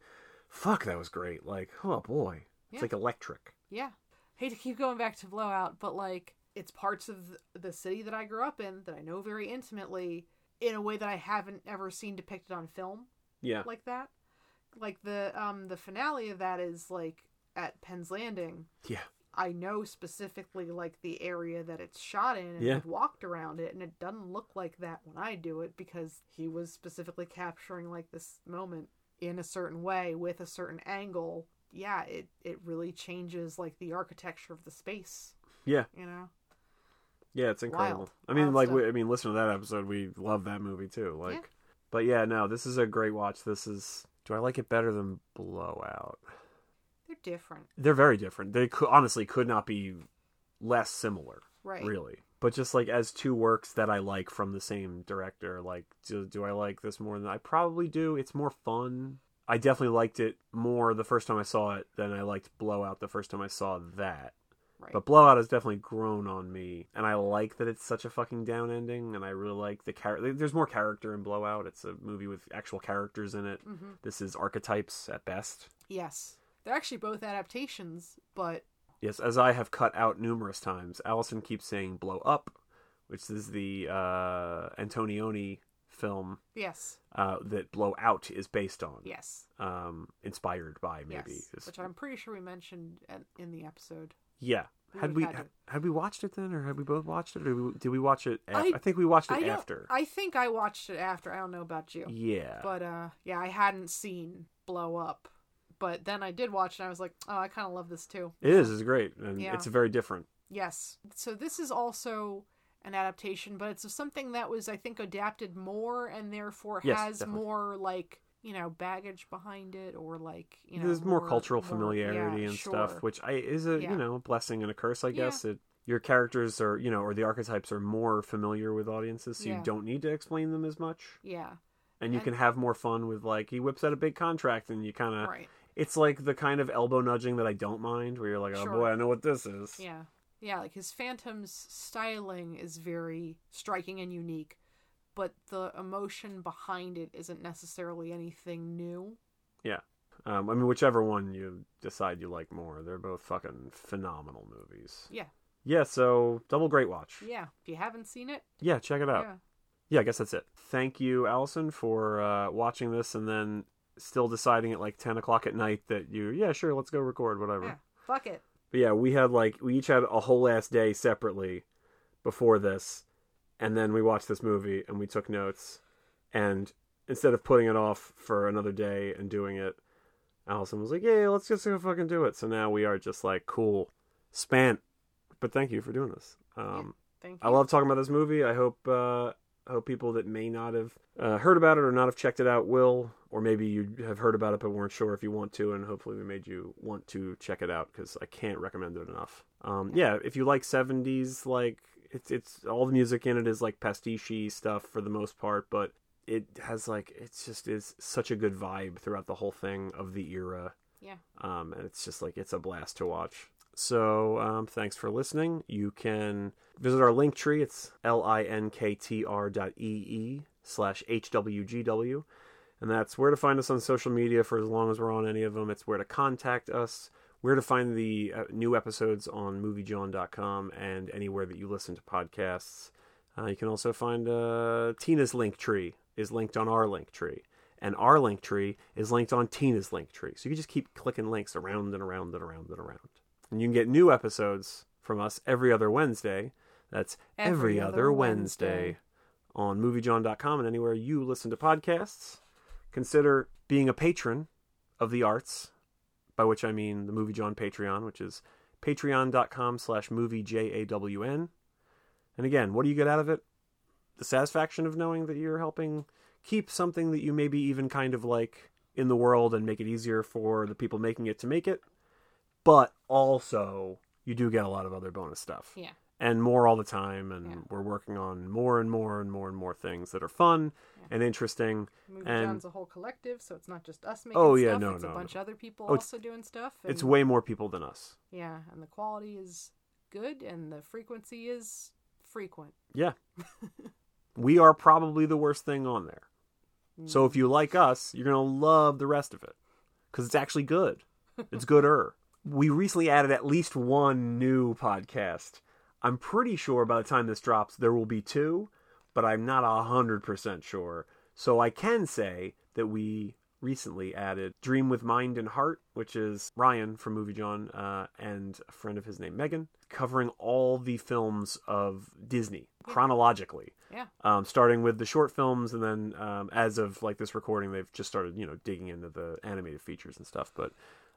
fuck that was great like oh boy it's Yeah. like electric Yeah. Hate to keep going back to Blow Out, but like it's parts of the city that I grew up in that I know very intimately in a way that I haven't ever seen depicted on film yeah like that. Like the um the finale of that is like at Penn's Landing. yeah I know specifically like the area that it's shot in and Yeah. I've walked around it and it doesn't look like that when I do it because he was specifically capturing like this moment in a certain way with a certain angle. Yeah, it it really changes like the architecture of the space, yeah you know. Yeah, it's incredible. Wild. I mean, Wild like, we, I mean, listen to that episode. We love that movie too. Like, Yeah. but yeah, no, this is a great watch. This is. Do I like it better than Blow Out? They're different. They're very different. They could, honestly could not be less similar, Right. really. But just like as two works that I like from the same director, like, do, do I like this more than I probably do? It's more fun. I definitely liked it more the first time I saw it than I liked Blow Out the first time I saw that. Right. But Blow Out has definitely grown on me, and I like that it's such a fucking down ending, and I really like the character. There's more character in Blow Out. It's a movie with actual characters in it. hmm This is archetypes at best. Yes. They're actually both adaptations, but Yes, as I have cut out numerous times, Allison keeps saying "blow up," which is the uh, Antonioni film yes. uh, that "Blow Out" is based on, Yes. um, inspired by maybe. Yes. Is- Which I'm pretty sure we mentioned at, in the episode. yeah. we Had we had had, we watched it then, or had we both watched it, or did we, did we watch it? Af- I- I, think we watched it don't- after. I think I watched it after. I don't know about you. Yeah. But uh yeah, I hadn't seen Blow Up. But then I did watch and I was like, "Oh, I kind of love this too." It is. It's great, and Yeah. it's very different. Yes. So this is also an adaptation, but it's something that was I think adapted more and therefore Yes, has definitely. more like, you know, baggage behind it or like, you know, There's more, cultural more- familiarity yeah, and sure. stuff, which I is a Yeah. you know a blessing and a curse, I guess. It your characters are you know or the archetypes are more familiar with audiences, so you don't need to explain them as much, Yeah. and you And- can have more fun with like he whips out a big contract, and you kind of Right. It's like the kind of elbow nudging that I don't mind, where you're like, oh Sure. boy, I know what this is. Yeah. Yeah, like his Phantom's styling is very striking and unique, but the emotion behind it isn't necessarily anything new. Yeah. Um, I mean, whichever one you decide you like more, they're both fucking phenomenal movies. Yeah. Yeah. So double great watch. Yeah. If you haven't seen it, Yeah, check it out. yeah. yeah, I guess that's it. Thank you, Allison, for uh, watching this and then still deciding at like 10 o'clock at night that you, yeah, sure, let's go record, whatever. Yeah. Fuck it. But yeah, we had like, we each had a whole ass day separately before this. And then we watched this movie and we took notes. And instead of putting it off for another day and doing it, Allison was like, yeah, let's just go fucking do it. So now we are just like, cool, spent. But thank you for doing this. Um, Thank you. I love talking about this movie. I hope uh, hope people that may not have uh, heard about it or not have checked it out will, or maybe you have heard about it but weren't sure if you want to, and hopefully we made you want to check it out because I can't recommend it enough. Um, yeah, if you like '70s, like it's it's all the music in it is like pastiche stuff for the most part, but it has like it's just is such a good vibe throughout the whole thing of the era. Yeah. Um, and it's just like it's a blast to watch. So um, thanks for listening. You can visit our link tree. It's linktr dot ee slash hwgw, and that's where to find us on social media for as long as we're on any of them. It's where to contact us, where to find the uh, new episodes on moviejawn.com and anywhere that you listen to podcasts. Uh, you can also find uh, Tina's link tree is linked on our link tree and our link tree is linked on Tina's link tree. So you can just keep clicking links around and around and around and around. And you can get new episodes from us every other Wednesday. That's every, Every other, Wednesday, Wednesday. on moviejawn.com and anywhere you listen to podcasts. Consider being a patron of the arts, by which I mean the Movie Jawn Patreon, which is patreon.com slash movie J-A-W-N. And again, what do you get out of it? the satisfaction of knowing that you're helping keep something that you maybe even kind of like in the world and make it easier for the people making it to make it. But also, you do get a lot of other bonus stuff. Yeah. And more all the time. And Yeah. we're working on more and more and more and more things that are fun and interesting. Movie And- Jawn's a whole collective, so it's not just us making Oh, yeah, stuff. no, it's no, a bunch no. of other people Oh, also doing stuff. It's way more people than us. yeah, and the quality is good, and the frequency is frequent. Yeah. we are probably the worst thing on there. So if mm. you like us, you're going to love the rest of it because it's actually good. It's gooder. We recently added at least one new podcast. I'm pretty sure by the time this drops, there will be two, but I'm not 100% sure. So I can say that we recently added Dream with Mind and Heart, which is Ryan from Movie Jawn uh, and a friend of his named Megan, covering all the films of Disney chronologically Yeah. um, starting with the short films, and then um, as of like this recording, they've just started, you know, digging into the animated features and stuff. But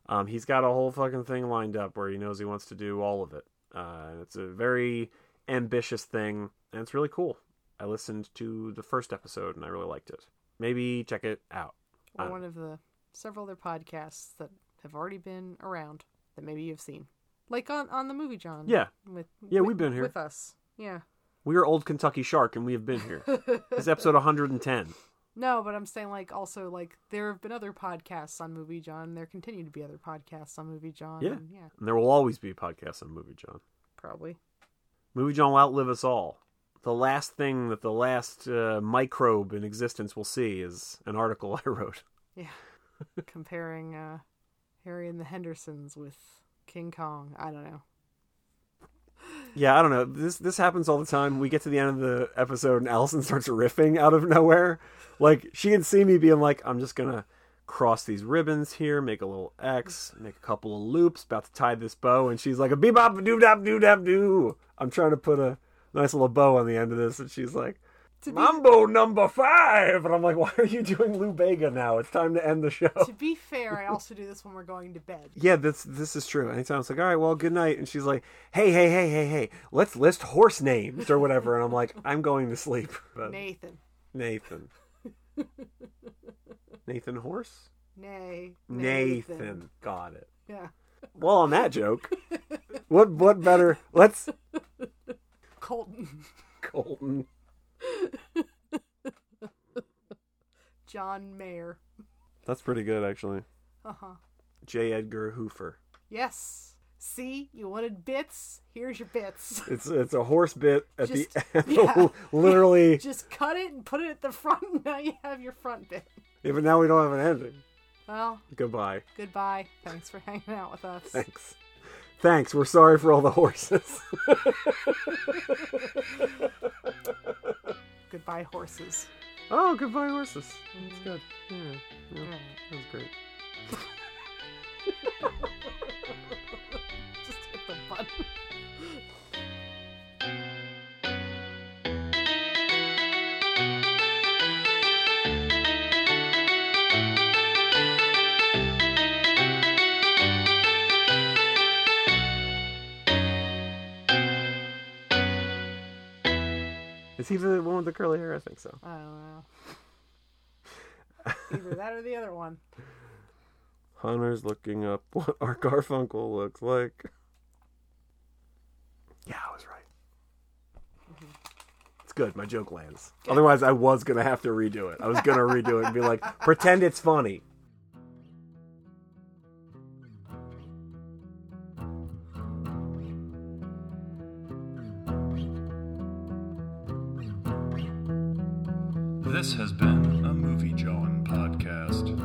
um, he's got a whole fucking thing lined up where he knows he wants to do all of it. Uh, it's a very ambitious thing, and it's really cool. I listened to the first episode and I really liked it. Maybe check it out. Or Uh, one of the several other podcasts that have already been around that maybe you've seen, like on on the movie Jawn. Yeah, With Yeah, with- we've been here. with us. Yeah. we are Old Kentucky Shark, and we have been here. this episode 110. No, but I'm saying like also like there have been other podcasts on Movie Jawn. There continue to be other podcasts on Movie Jawn. Yeah. and yeah, And there will always be podcasts on Movie Jawn. probably. Movie Jawn will outlive us all. The last thing that the last uh, microbe in existence will see is an article I wrote. Yeah. Comparing uh Harry and the Hendersons with King Kong. I don't know. Yeah, I don't know. This this happens all the time. We get to the end of the episode and Allison starts riffing out of nowhere. Like she can see me being like, I'm just gonna cross these ribbons here, make a little X, make a couple of loops, about to tie this bow, and she's like a bebop doo dop doo dop doo. I'm trying to put a nice little bow on the end of this, and she's like, To be, Mambo number five, and I'm like, why are you doing Lou Bega now? It's time to end the show. to be fair, I also do this when we're going to bed. Yeah, this this is true. Anytime it's like, all right, well, good night, and she's like, hey, hey, hey, hey, hey, let's list horse names or whatever, and I'm like, I'm going to sleep. But Nathan. Nathan, Nathan Horse, Nay. Nathan, got it. Yeah. Well, on that joke, what what better? Let's Colton. Colton. John Mayer. That's pretty good, actually. Uh huh. J. Edgar Hoover. Yes. See, you wanted bits. Here's your bits. It's it's a horse bit at Just- the end. yeah. Literally, Just cut it and put it at the front. and Now you have your front bit. yeah, but now we don't have an ending. Well, Goodbye. goodbye. Thanks for hanging out with us. Thanks. Thanks. We're sorry for all the horses. Goodbye, horses. oh, goodbye, horses. Mm. That's good. Yeah, yeah, that was great. Just hit the button. Is he the one with the curly hair? I think so. I don't know. Either that or the other one. Hunter's looking up what Art Garfunkel looks like. Yeah, I was right. Mm-hmm. It's good. My joke lands. Otherwise, I was gonna have to redo it. I was gonna redo it and be like, pretend it's funny. This has been a Movie Jawn podcast.